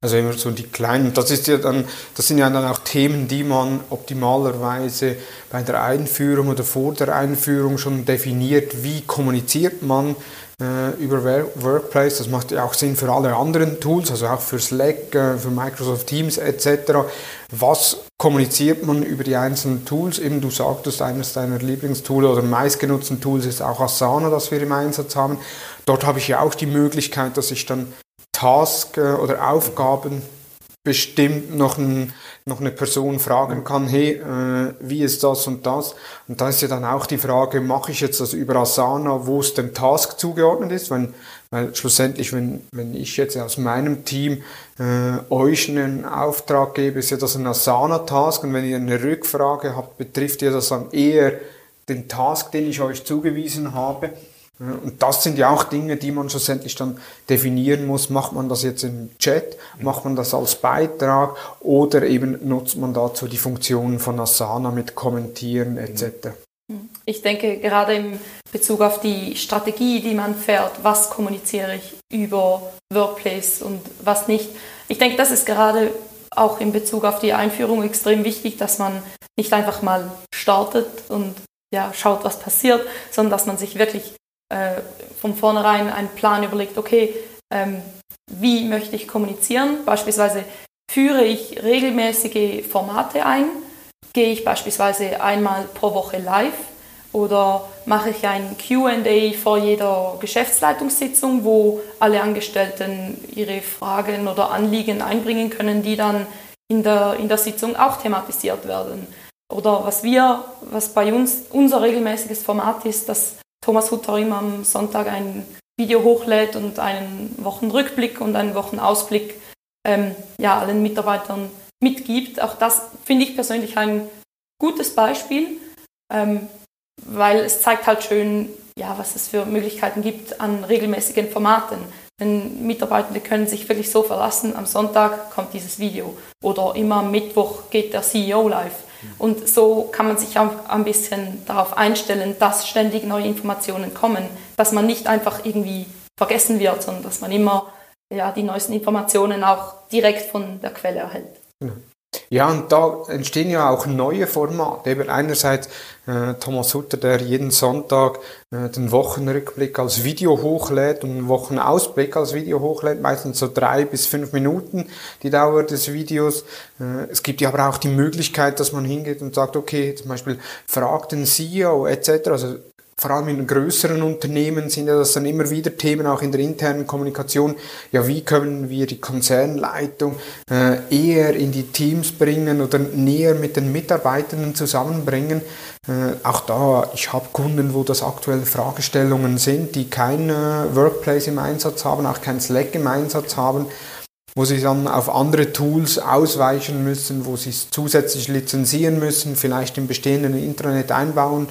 Also immer so die kleinen, das ist ja dann, das sind ja dann auch Themen, die man optimalerweise bei der Einführung oder vor der Einführung schon definiert, wie kommuniziert man äh, über Workplace. Das macht ja auch Sinn für alle anderen Tools, also auch für Slack, äh, für Microsoft Teams etc. Was kommuniziert man über die einzelnen Tools? Eben du sagtest, eines deiner Lieblingstools oder meistgenutzten Tools ist auch Asana, das wir im Einsatz haben. Dort habe ich ja auch die Möglichkeit, dass ich dann Task äh, oder Aufgaben bestimmt noch, ein, noch eine Person fragen kann, hey, äh, wie ist das und das? Und da ist ja dann auch die Frage, mache ich jetzt das über Asana, wo es dem Task zugeordnet ist? Wenn, weil schlussendlich, wenn, wenn ich jetzt aus meinem Team äh, euch einen Auftrag gebe, ist ja das ein Asana-Task und wenn ihr eine Rückfrage habt, betrifft ihr das dann eher den Task, den ich euch zugewiesen habe. Und das sind ja auch Dinge, die man schlussendlich dann definieren muss. Macht man das jetzt im Chat? Macht man das als Beitrag? Oder eben nutzt man dazu die Funktionen von Asana mit Kommentieren etc.? Ich denke, gerade im Bezug auf die Strategie, die man fährt, was kommuniziere ich über Workplace und was nicht. Ich denke, das ist gerade auch in Bezug auf die Einführung extrem wichtig, dass man nicht einfach mal startet und ja, schaut, was passiert, sondern dass man sich wirklich äh, von vornherein einen Plan überlegt, okay, ähm, wie möchte ich kommunizieren? Beispielsweise führe ich regelmäßige Formate ein, gehe ich beispielsweise einmal pro Woche live oder mache ich ein QA vor jeder Geschäftsleitungssitzung, wo alle Angestellten ihre Fragen oder Anliegen einbringen können, die dann in der, in der Sitzung auch thematisiert werden. Oder was wir, was bei uns unser regelmäßiges Format ist, dass Thomas Hutter immer am Sonntag ein Video hochlädt und einen Wochenrückblick und einen Wochenausblick ähm, ja, allen Mitarbeitern mitgibt. Auch das finde ich persönlich ein gutes Beispiel, ähm, weil es zeigt halt schön, ja, was es für Möglichkeiten gibt an regelmäßigen Formaten. Denn Mitarbeitende können sich wirklich so verlassen, am Sonntag kommt dieses Video oder immer am Mittwoch geht der CEO live. Und so kann man sich auch ein bisschen darauf einstellen, dass ständig neue Informationen kommen, dass man nicht einfach irgendwie vergessen wird, sondern dass man immer ja, die neuesten Informationen auch direkt von der Quelle erhält. Ja, und da entstehen ja auch neue Formate. Einerseits Thomas Hutter, der jeden Sonntag äh, den Wochenrückblick als Video hochlädt und einen Wochenausblick als Video hochlädt, meistens so drei bis fünf Minuten die Dauer des Videos. Äh, es gibt ja aber auch die Möglichkeit, dass man hingeht und sagt, okay, zum Beispiel fragt den CEO etc., also vor allem in größeren Unternehmen sind ja das dann immer wieder Themen, auch in der internen Kommunikation. Ja, wie können wir die Konzernleitung äh, eher in die Teams bringen oder näher mit den Mitarbeitenden zusammenbringen? Äh, auch da, ich habe Kunden, wo das aktuell Fragestellungen sind, die kein äh, Workplace im Einsatz haben, auch kein Slack im Einsatz haben wo sie dann auf andere Tools ausweichen müssen, wo sie es zusätzlich lizenzieren müssen, vielleicht im bestehenden Intranet einbauen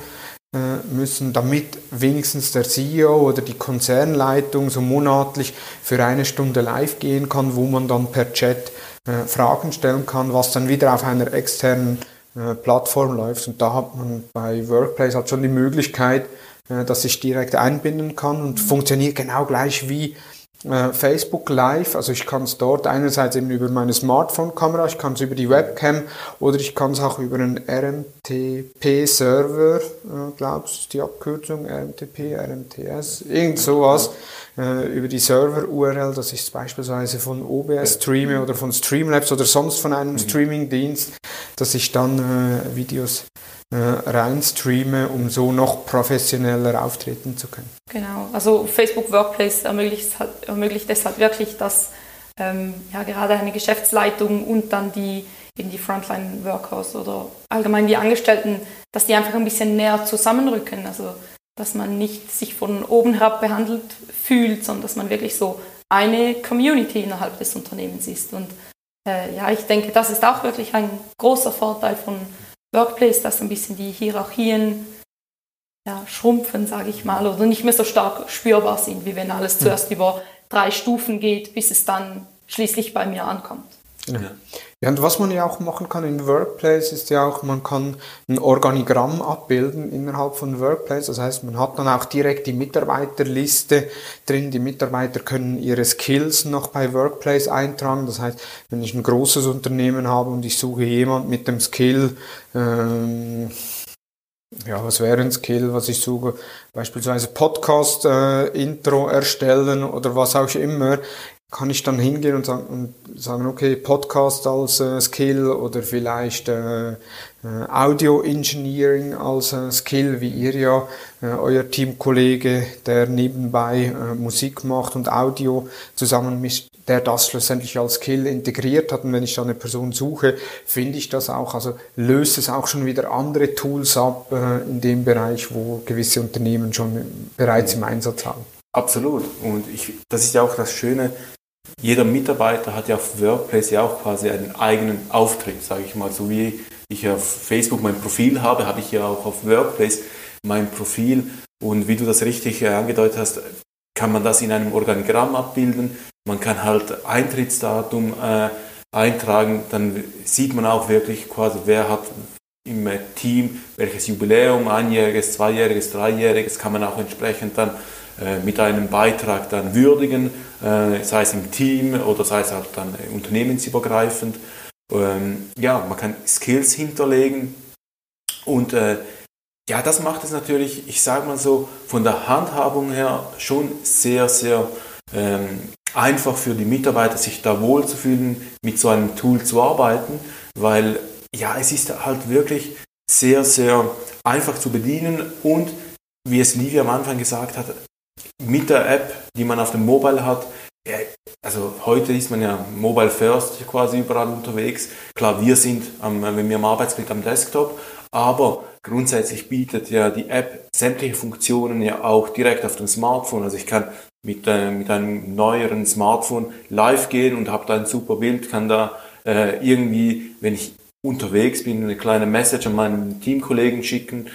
müssen, damit wenigstens der CEO oder die Konzernleitung so monatlich für eine Stunde live gehen kann, wo man dann per Chat äh, Fragen stellen kann, was dann wieder auf einer externen äh, Plattform läuft. Und da hat man bei Workplace halt schon die Möglichkeit, dass ich direkt einbinden kann und funktioniert genau gleich wie äh, Facebook Live, also ich kann es dort einerseits eben über meine Smartphone-Kamera, ich kann es über die Webcam oder ich kann es auch über einen RMTP-Server, äh, glaubst du die Abkürzung, RMTP, RMTS, irgend sowas, äh, über die Server-URL, dass ich es beispielsweise von OBS streame oder von Streamlabs oder sonst von einem mhm. Streaming-Dienst, dass ich dann äh, Videos äh, reinstreame, um so noch professioneller auftreten zu können. Genau, also Facebook Workplace ermöglicht, halt, ermöglicht es halt wirklich, dass ähm, ja, gerade eine Geschäftsleitung und dann die, eben die Frontline-Workers oder allgemein die Angestellten, dass die einfach ein bisschen näher zusammenrücken. Also dass man nicht sich von oben herab behandelt fühlt, sondern dass man wirklich so eine Community innerhalb des Unternehmens ist. Und äh, ja, ich denke, das ist auch wirklich ein großer Vorteil von Workplace, dass ein bisschen die Hierarchien ja, schrumpfen, sage ich mal, oder nicht mehr so stark spürbar sind, wie wenn alles hm. zuerst über drei Stufen geht, bis es dann schließlich bei mir ankommt. Ja. ja, und was man ja auch machen kann in Workplace ist ja auch, man kann ein Organigramm abbilden innerhalb von Workplace. Das heißt, man hat dann auch direkt die Mitarbeiterliste drin. Die Mitarbeiter können ihre Skills noch bei Workplace eintragen. Das heißt, wenn ich ein großes Unternehmen habe und ich suche jemand mit dem Skill, ähm, ja, was wäre ein Skill, was ich suche? Beispielsweise Podcast-Intro äh, erstellen oder was auch immer kann ich dann hingehen und sagen, und sagen okay, Podcast als äh, Skill oder vielleicht äh, äh, Audio Engineering als äh, Skill, wie ihr ja, äh, euer Teamkollege, der nebenbei äh, Musik macht und Audio zusammen mischt, der das schlussendlich als Skill integriert hat. Und wenn ich dann eine Person suche, finde ich das auch, also löst es auch schon wieder andere Tools ab äh, in dem Bereich, wo gewisse Unternehmen schon bereits im Einsatz haben. Absolut. Und ich, das ist ja auch das Schöne, jeder Mitarbeiter hat ja auf Workplace ja auch quasi einen eigenen Auftritt, sage ich mal. So wie ich auf Facebook mein Profil habe, habe ich ja auch auf Workplace mein Profil. Und wie du das richtig äh, angedeutet hast, kann man das in einem Organigramm abbilden. Man kann halt Eintrittsdatum äh, eintragen. Dann sieht man auch wirklich quasi, wer hat im Team welches Jubiläum, einjähriges, zweijähriges, dreijähriges, kann man auch entsprechend dann mit einem Beitrag dann würdigen, äh, sei es im Team oder sei es auch dann unternehmensübergreifend. Ähm, ja, man kann Skills hinterlegen und äh, ja, das macht es natürlich, ich sage mal so, von der Handhabung her schon sehr, sehr ähm, einfach für die Mitarbeiter, sich da wohlzufühlen, mit so einem Tool zu arbeiten, weil ja, es ist halt wirklich sehr, sehr einfach zu bedienen und wie es Livia am Anfang gesagt hat, mit der App, die man auf dem Mobile hat, also heute ist man ja Mobile First quasi überall unterwegs. Klar, wir sind, am, wenn wir am Arbeitsplatz am Desktop, aber grundsätzlich bietet ja die App sämtliche Funktionen ja auch direkt auf dem Smartphone. Also ich kann mit, äh, mit einem neueren Smartphone live gehen und habe da ein super Bild, kann da äh, irgendwie, wenn ich unterwegs bin, eine kleine Message an meinen Teamkollegen schicken, äh,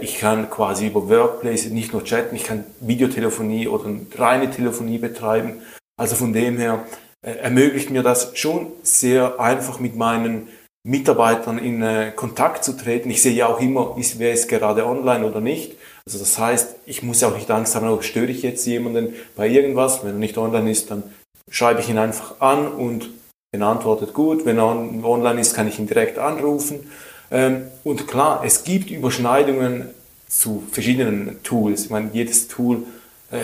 ich kann quasi über Workplace nicht nur chatten, ich kann Videotelefonie oder reine Telefonie betreiben. Also von dem her äh, ermöglicht mir das schon sehr einfach mit meinen Mitarbeitern in äh, Kontakt zu treten. Ich sehe ja auch immer, ist, wer ist gerade online oder nicht. Also das heißt, ich muss ja auch nicht Angst haben, oh, störe ich jetzt jemanden bei irgendwas. Wenn er nicht online ist, dann schreibe ich ihn einfach an und er antwortet gut. Wenn er online ist, kann ich ihn direkt anrufen. Ähm, und klar, es gibt Überschneidungen zu verschiedenen Tools. Ich meine, jedes Tool, äh,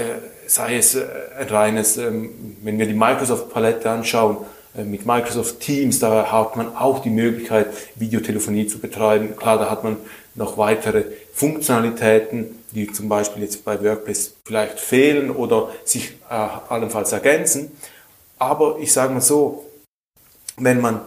sei es äh, ein reines, ähm, wenn wir die Microsoft-Palette anschauen, äh, mit Microsoft Teams, da hat man auch die Möglichkeit, Videotelefonie zu betreiben. Klar, da hat man noch weitere Funktionalitäten, die zum Beispiel jetzt bei WordPress vielleicht fehlen oder sich allenfalls ergänzen. Aber ich sage mal so, wenn man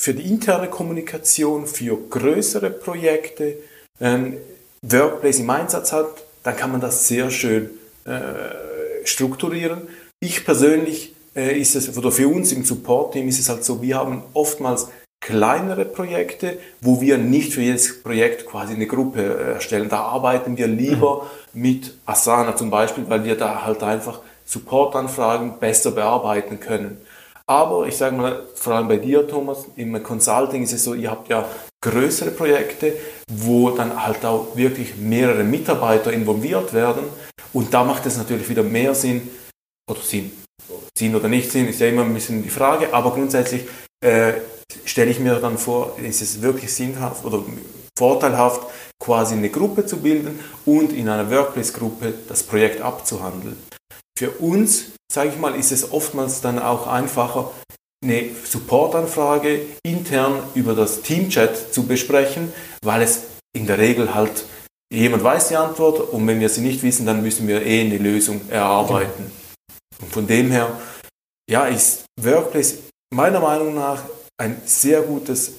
für die interne Kommunikation, für größere Projekte ähm, Workplace im Einsatz hat, dann kann man das sehr schön äh, strukturieren. Ich persönlich äh, ist es, oder für uns im Support-Team ist es halt so, wir haben oftmals kleinere Projekte, wo wir nicht für jedes Projekt quasi eine Gruppe äh, erstellen. Da arbeiten wir lieber mhm. mit Asana zum Beispiel, weil wir da halt einfach Supportanfragen besser bearbeiten können. Aber ich sage mal, vor allem bei dir, Thomas, im Consulting ist es so, ihr habt ja größere Projekte, wo dann halt auch wirklich mehrere Mitarbeiter involviert werden. Und da macht es natürlich wieder mehr Sinn, oder Sinn, Sinn oder nicht Sinn, ist ja immer ein bisschen die Frage, aber grundsätzlich äh, stelle ich mir dann vor, ist es wirklich sinnhaft oder vorteilhaft, quasi eine Gruppe zu bilden und in einer Workplace-Gruppe das Projekt abzuhandeln. Für uns, sage ich mal, ist es oftmals dann auch einfacher, eine Supportanfrage intern über das Teamchat zu besprechen, weil es in der Regel halt jemand weiß die Antwort und wenn wir sie nicht wissen, dann müssen wir eh eine Lösung erarbeiten. Und von dem her, ja, ist Workplace meiner Meinung nach ein sehr gutes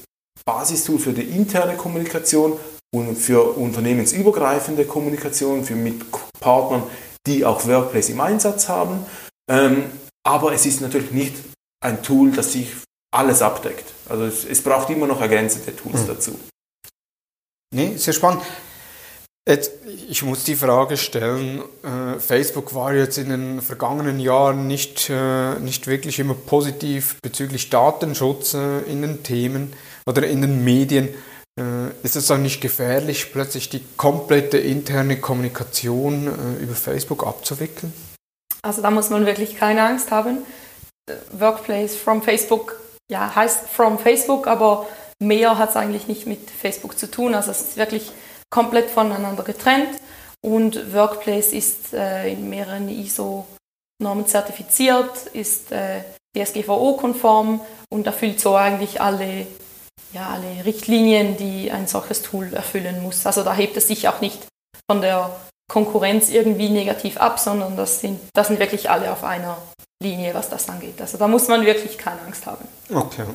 Basistool für die interne Kommunikation und für unternehmensübergreifende Kommunikation, für mit Partnern, die auch Workplace im Einsatz haben. Ähm, aber es ist natürlich nicht ein Tool, das sich alles abdeckt. Also es, es braucht immer noch ergänzende Tools mhm. dazu. Nee, sehr spannend. Jetzt, ich muss die Frage stellen, äh, Facebook war jetzt in den vergangenen Jahren nicht, äh, nicht wirklich immer positiv bezüglich Datenschutz äh, in den Themen oder in den Medien. Äh, ist es auch nicht gefährlich, plötzlich die komplette interne Kommunikation äh, über Facebook abzuwickeln? Also da muss man wirklich keine Angst haben. Workplace from Facebook, ja, heißt from Facebook, aber mehr hat es eigentlich nicht mit Facebook zu tun. Also es ist wirklich komplett voneinander getrennt und Workplace ist äh, in mehreren ISO-Normen zertifiziert, ist äh, DSGVO-konform und erfüllt so eigentlich alle, ja, alle Richtlinien, die ein solches Tool erfüllen muss. Also da hebt es sich auch nicht von der Konkurrenz irgendwie negativ ab, sondern das sind, das sind wirklich alle auf einer Linie, was das angeht. Also da muss man wirklich keine Angst haben. Okay.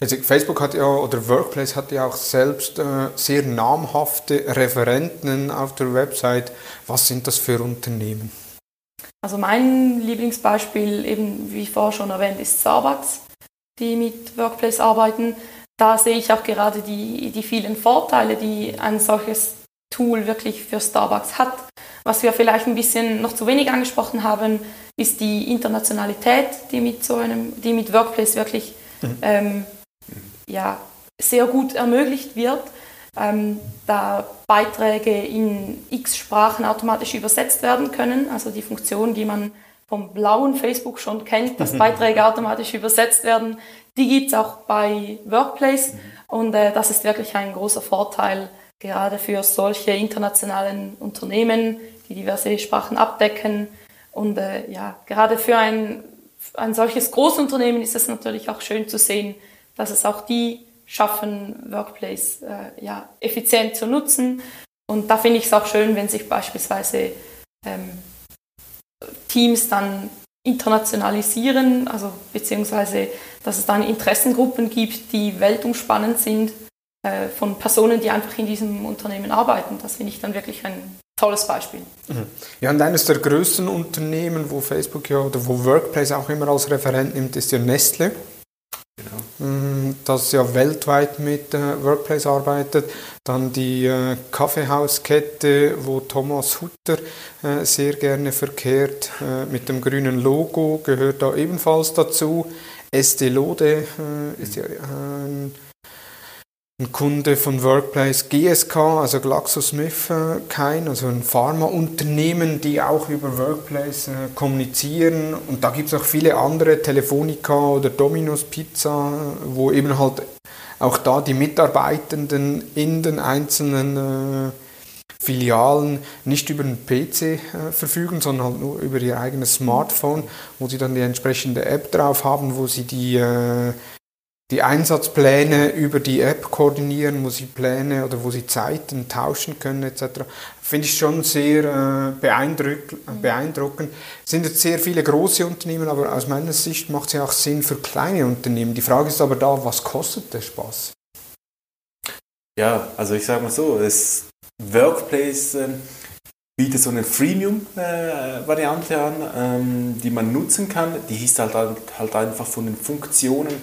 Also Facebook hat ja, oder Workplace hat ja auch selbst äh, sehr namhafte Referenten auf der Website. Was sind das für Unternehmen? Also mein Lieblingsbeispiel, eben wie vorher schon erwähnt, ist Starbucks, die mit Workplace arbeiten. Da sehe ich auch gerade die, die vielen Vorteile, die ein solches Tool wirklich für Starbucks hat. Was wir vielleicht ein bisschen noch zu wenig angesprochen haben, ist die Internationalität, die mit so einem, die mit Workplace wirklich mhm. ähm, ja, sehr gut ermöglicht wird, ähm, da Beiträge in x Sprachen automatisch übersetzt werden können. Also die Funktion, die man vom blauen Facebook schon kennt, dass Beiträge automatisch übersetzt werden, die gibt es auch bei Workplace. Und äh, das ist wirklich ein großer Vorteil, gerade für solche internationalen Unternehmen, die diverse Sprachen abdecken. Und äh, ja, gerade für ein, ein solches Großunternehmen ist es natürlich auch schön zu sehen, dass es auch die schaffen, Workplace äh, ja, effizient zu nutzen. Und da finde ich es auch schön, wenn sich beispielsweise ähm, Teams dann internationalisieren, also beziehungsweise dass es dann Interessengruppen gibt, die weltumspannend sind äh, von Personen, die einfach in diesem Unternehmen arbeiten. Das finde ich dann wirklich ein tolles Beispiel. Mhm. Ja, und eines der größten Unternehmen, wo Facebook ja oder wo Workplace auch immer als Referent nimmt, ist ja Nestle. Genau. Mm, das ja weltweit mit äh, Workplace arbeitet. Dann die äh, Kaffeehauskette, wo Thomas Hutter äh, sehr gerne verkehrt, äh, mit dem grünen Logo, gehört da ebenfalls dazu. Estee Lode äh, ist ja ein ein Kunde von Workplace GSK, also GlaxoSmithKline, also ein Pharmaunternehmen, die auch über Workplace äh, kommunizieren. Und da gibt es auch viele andere, Telefonica oder Domino's Pizza, wo eben halt auch da die Mitarbeitenden in den einzelnen äh, Filialen nicht über einen PC äh, verfügen, sondern halt nur über ihr eigenes Smartphone, wo sie dann die entsprechende App drauf haben, wo sie die äh, die Einsatzpläne über die App koordinieren, wo sie Pläne oder wo sie Zeiten tauschen können etc. Finde ich schon sehr äh, beeindruck beeindruckend. Es sind jetzt sehr viele große Unternehmen, aber aus meiner Sicht macht es ja auch Sinn für kleine Unternehmen. Die Frage ist aber da, was kostet der Spaß? Ja, also ich sage mal so, das Workplace äh, bietet so eine Freemium-Variante äh, an, ähm, die man nutzen kann. Die ist halt, halt einfach von den Funktionen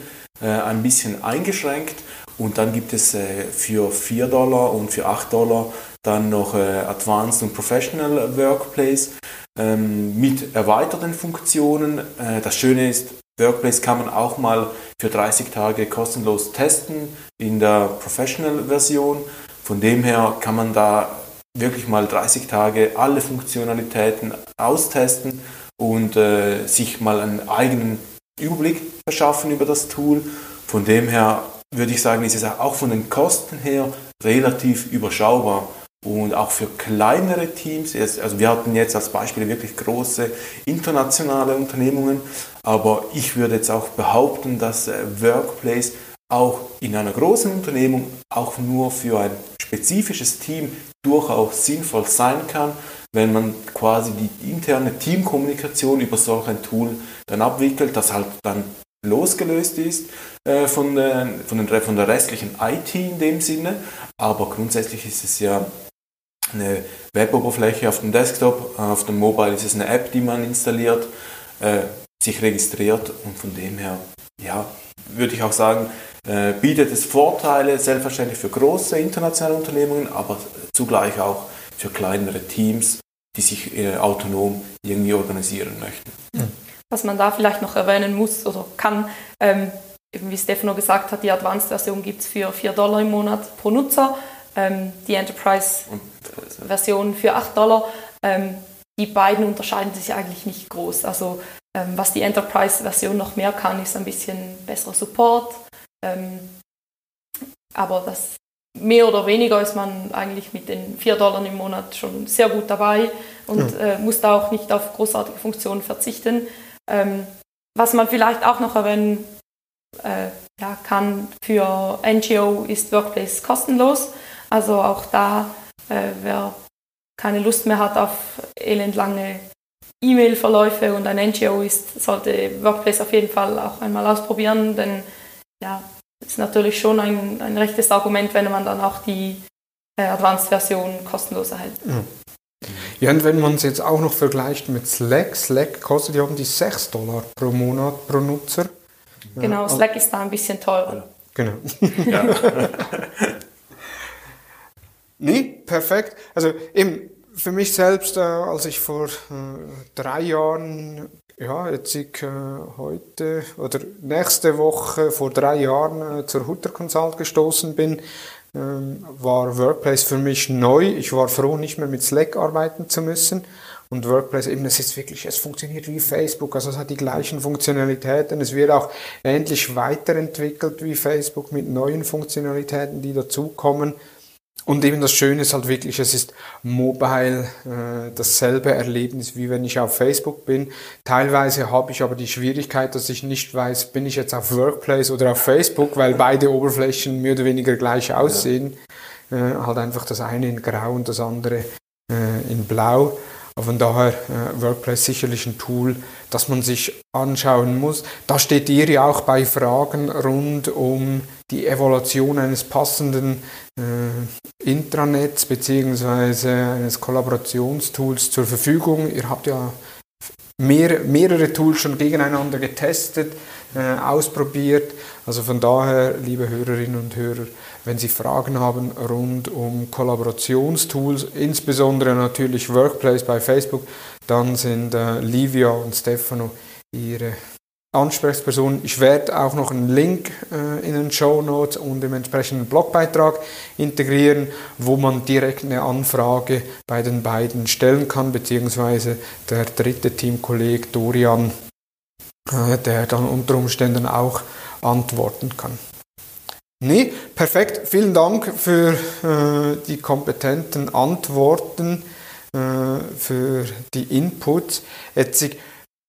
äh, ein bisschen eingeschränkt und dann gibt es äh, für 4 Dollar und für 8 Dollar dann noch äh, Advanced und Professional Workplace ähm, mit erweiterten Funktionen. das Schöne ist, Workplace kann man auch mal für 30 Tage kostenlos testen in der Professional-Version. Von dem her kann man da wirklich mal 30 Tage alle Funktionalitäten austesten und äh, sich mal einen eigenen Überblick verschaffen über das Tool. Von dem her würde ich sagen, ist es auch von den Kosten her relativ überschaubar. Und auch für kleinere Teams, also wir hatten jetzt als Beispiel wirklich große internationale Unternehmungen, aber ich würde jetzt auch behaupten, dass äh, Workplace auch in einer großen Unternehmung auch nur für ein spezifisches Team durchaus sinnvoll sein kann, wenn man quasi die interne Teamkommunikation über solch ein Tool dann abwickelt, das halt dann losgelöst ist äh, von, äh, von, den, von der restlichen IT in dem Sinne. Aber grundsätzlich ist es ja eine Weboberfläche auf dem Desktop, auf dem Mobile ist es eine App, die man installiert, äh, sich registriert und von dem her, ja, würde ich auch sagen, äh, bietet es Vorteile, selbstverständlich für große internationale Unternehmungen, aber zugleich auch für kleinere Teams, die sich äh, autonom irgendwie organisieren möchten. Hm. Was man da vielleicht noch erwähnen muss oder kann, ähm, wie Stefano gesagt hat, die Advanced-Version gibt es für 4 Dollar im Monat pro Nutzer, ähm, die Enterprise-Version für 8 Dollar. Ähm, die beiden unterscheiden sich eigentlich nicht groß. Also ähm, was die Enterprise-Version noch mehr kann, ist ein bisschen besserer Support. Ähm, aber das mehr oder weniger ist man eigentlich mit den 4 Dollar im Monat schon sehr gut dabei und ja. äh, muss da auch nicht auf großartige Funktionen verzichten. Ähm, was man vielleicht auch noch erwähnen äh, ja, kann für NGO ist Workplace kostenlos. Also auch da, äh, wer keine Lust mehr hat auf elendlange E-Mail-Verläufe und ein NGO ist, sollte Workplace auf jeden Fall auch einmal ausprobieren, denn ja, ist natürlich schon ein, ein rechtes Argument, wenn man dann auch die äh, Advanced-Version kostenlos erhält. Mhm. Ja, und wenn man es jetzt auch noch vergleicht mit Slack, Slack kostet ja um die 6 Dollar pro Monat pro Nutzer. Genau, Slack ist da ein bisschen teurer. Genau. Ja. nee, perfekt. Also eben für mich selbst, äh, als ich vor äh, drei Jahren ja, jetzt ich äh, heute oder nächste Woche vor drei Jahren äh, zur Hutter Consult gestoßen bin, ähm, war Workplace für mich neu. Ich war froh, nicht mehr mit Slack arbeiten zu müssen. Und Workplace eben, es ist wirklich, es funktioniert wie Facebook, also es hat die gleichen Funktionalitäten. Es wird auch ähnlich weiterentwickelt wie Facebook mit neuen Funktionalitäten, die dazukommen. Und eben das Schöne ist halt wirklich, es ist mobile äh, dasselbe Erlebnis, wie wenn ich auf Facebook bin. Teilweise habe ich aber die Schwierigkeit, dass ich nicht weiß, bin ich jetzt auf Workplace oder auf Facebook, weil beide Oberflächen mehr oder weniger gleich aussehen. Ja. Äh, halt einfach das eine in Grau und das andere äh, in Blau. Aber von daher äh, WordPress sicherlich ein Tool, das man sich anschauen muss. Da steht ihr ja auch bei Fragen rund um die Evaluation eines passenden äh, Intranets bzw. eines Kollaborationstools zur Verfügung. Ihr habt ja mehr, mehrere Tools schon gegeneinander getestet, äh, ausprobiert. Also von daher, liebe Hörerinnen und Hörer, wenn Sie Fragen haben rund um Kollaborationstools, insbesondere natürlich Workplace bei Facebook, dann sind äh, Livia und Stefano Ihre Ansprechpersonen. Ich werde auch noch einen Link äh, in den Show Notes und im entsprechenden Blogbeitrag integrieren, wo man direkt eine Anfrage bei den beiden stellen kann, beziehungsweise der dritte Teamkolleg Dorian, äh, der dann unter Umständen auch antworten kann. Nee, perfekt. Vielen Dank für äh, die kompetenten Antworten, äh, für die Inputs. Jetzt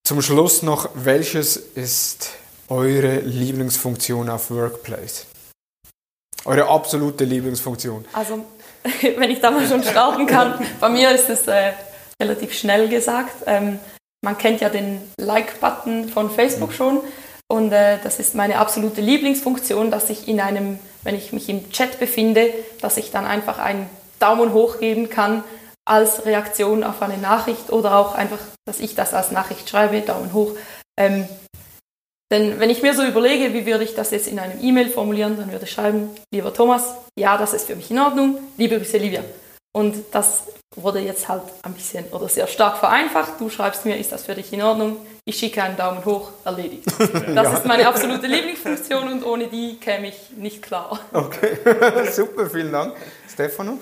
zum Schluss noch, welches ist eure Lieblingsfunktion auf Workplace? Eure absolute Lieblingsfunktion? Also, wenn ich da mal schon starten kann, bei mir ist es äh, relativ schnell gesagt. Ähm, man kennt ja den Like-Button von Facebook mhm. schon. Und äh, das ist meine absolute Lieblingsfunktion, dass ich in einem, wenn ich mich im Chat befinde, dass ich dann einfach einen Daumen hoch geben kann als Reaktion auf eine Nachricht oder auch einfach, dass ich das als Nachricht schreibe, Daumen hoch. Ähm, denn wenn ich mir so überlege, wie würde ich das jetzt in einem E-Mail formulieren, dann würde ich schreiben, lieber Thomas, ja, das ist für mich in Ordnung, liebe Grüße, Livia. Und das wurde jetzt halt ein bisschen oder sehr stark vereinfacht. Du schreibst mir, ist das für dich in Ordnung? Ich schicke einen Daumen hoch, erledigt. Das ja. ist meine absolute Lieblingsfunktion und ohne die käme ich nicht klar. Okay, super, vielen Dank. Stefano?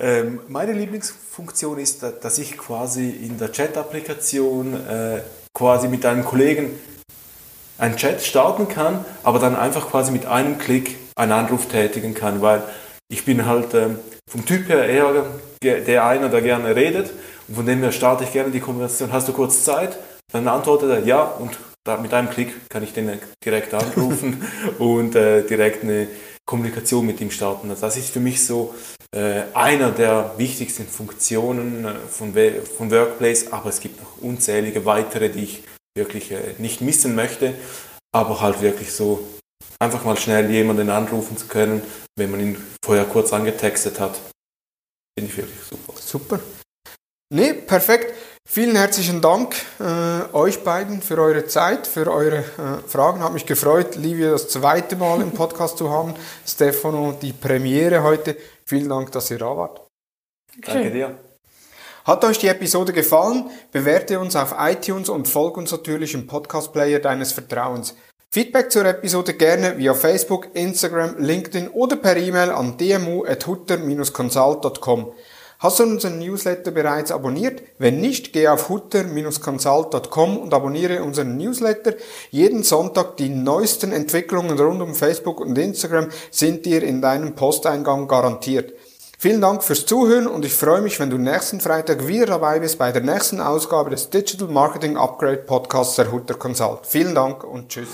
Ähm, meine Lieblingsfunktion ist, dass ich quasi in der Chat-Applikation äh, quasi mit einem Kollegen einen Chat starten kann, aber dann einfach quasi mit einem Klick einen Anruf tätigen kann, weil ich bin halt ähm, vom Typ her eher der einer, der gerne redet und von dem her starte ich gerne die Konversation. Hast du kurz Zeit? Dann antwortet er ja und da, mit einem Klick kann ich den direkt anrufen und äh, direkt eine Kommunikation mit ihm starten. Also das ist für mich so einer der wichtigsten Funktionen äh, von, von Workplace, aber es gibt noch unzählige weitere, die ich wirklich äh, nicht missen möchte, aber halt wirklich so einfach mal schnell jemanden anrufen zu können, wenn man ihn vorher kurz angetextet hat. Finde ich wirklich super. Super. Nee, perfekt. Vielen herzlichen Dank äh, euch beiden für eure Zeit, für eure äh, Fragen. Hat mich gefreut, Livia das zweite Mal im Podcast zu haben. Stefano, die Premiere heute. Vielen Dank, dass ihr da wart. Danke dir. Hat euch die Episode gefallen? Bewerte uns auf iTunes und folge uns natürlich im Podcast-Player deines Vertrauens. Feedback zur Episode gerne via Facebook, Instagram, LinkedIn oder per E-Mail an dmu.hutter-consult.com. Hast du unseren Newsletter bereits abonniert? Wenn nicht, geh auf hutter-consult.com und abonniere unseren Newsletter. Jeden Sonntag die neuesten Entwicklungen rund um Facebook und Instagram sind dir in deinem Posteingang garantiert. Vielen Dank fürs Zuhören und ich freue mich, wenn du nächsten Freitag wieder dabei bist bei der nächsten Ausgabe des Digital Marketing Upgrade Podcasts der Hutter Consult. Vielen Dank und tschüss.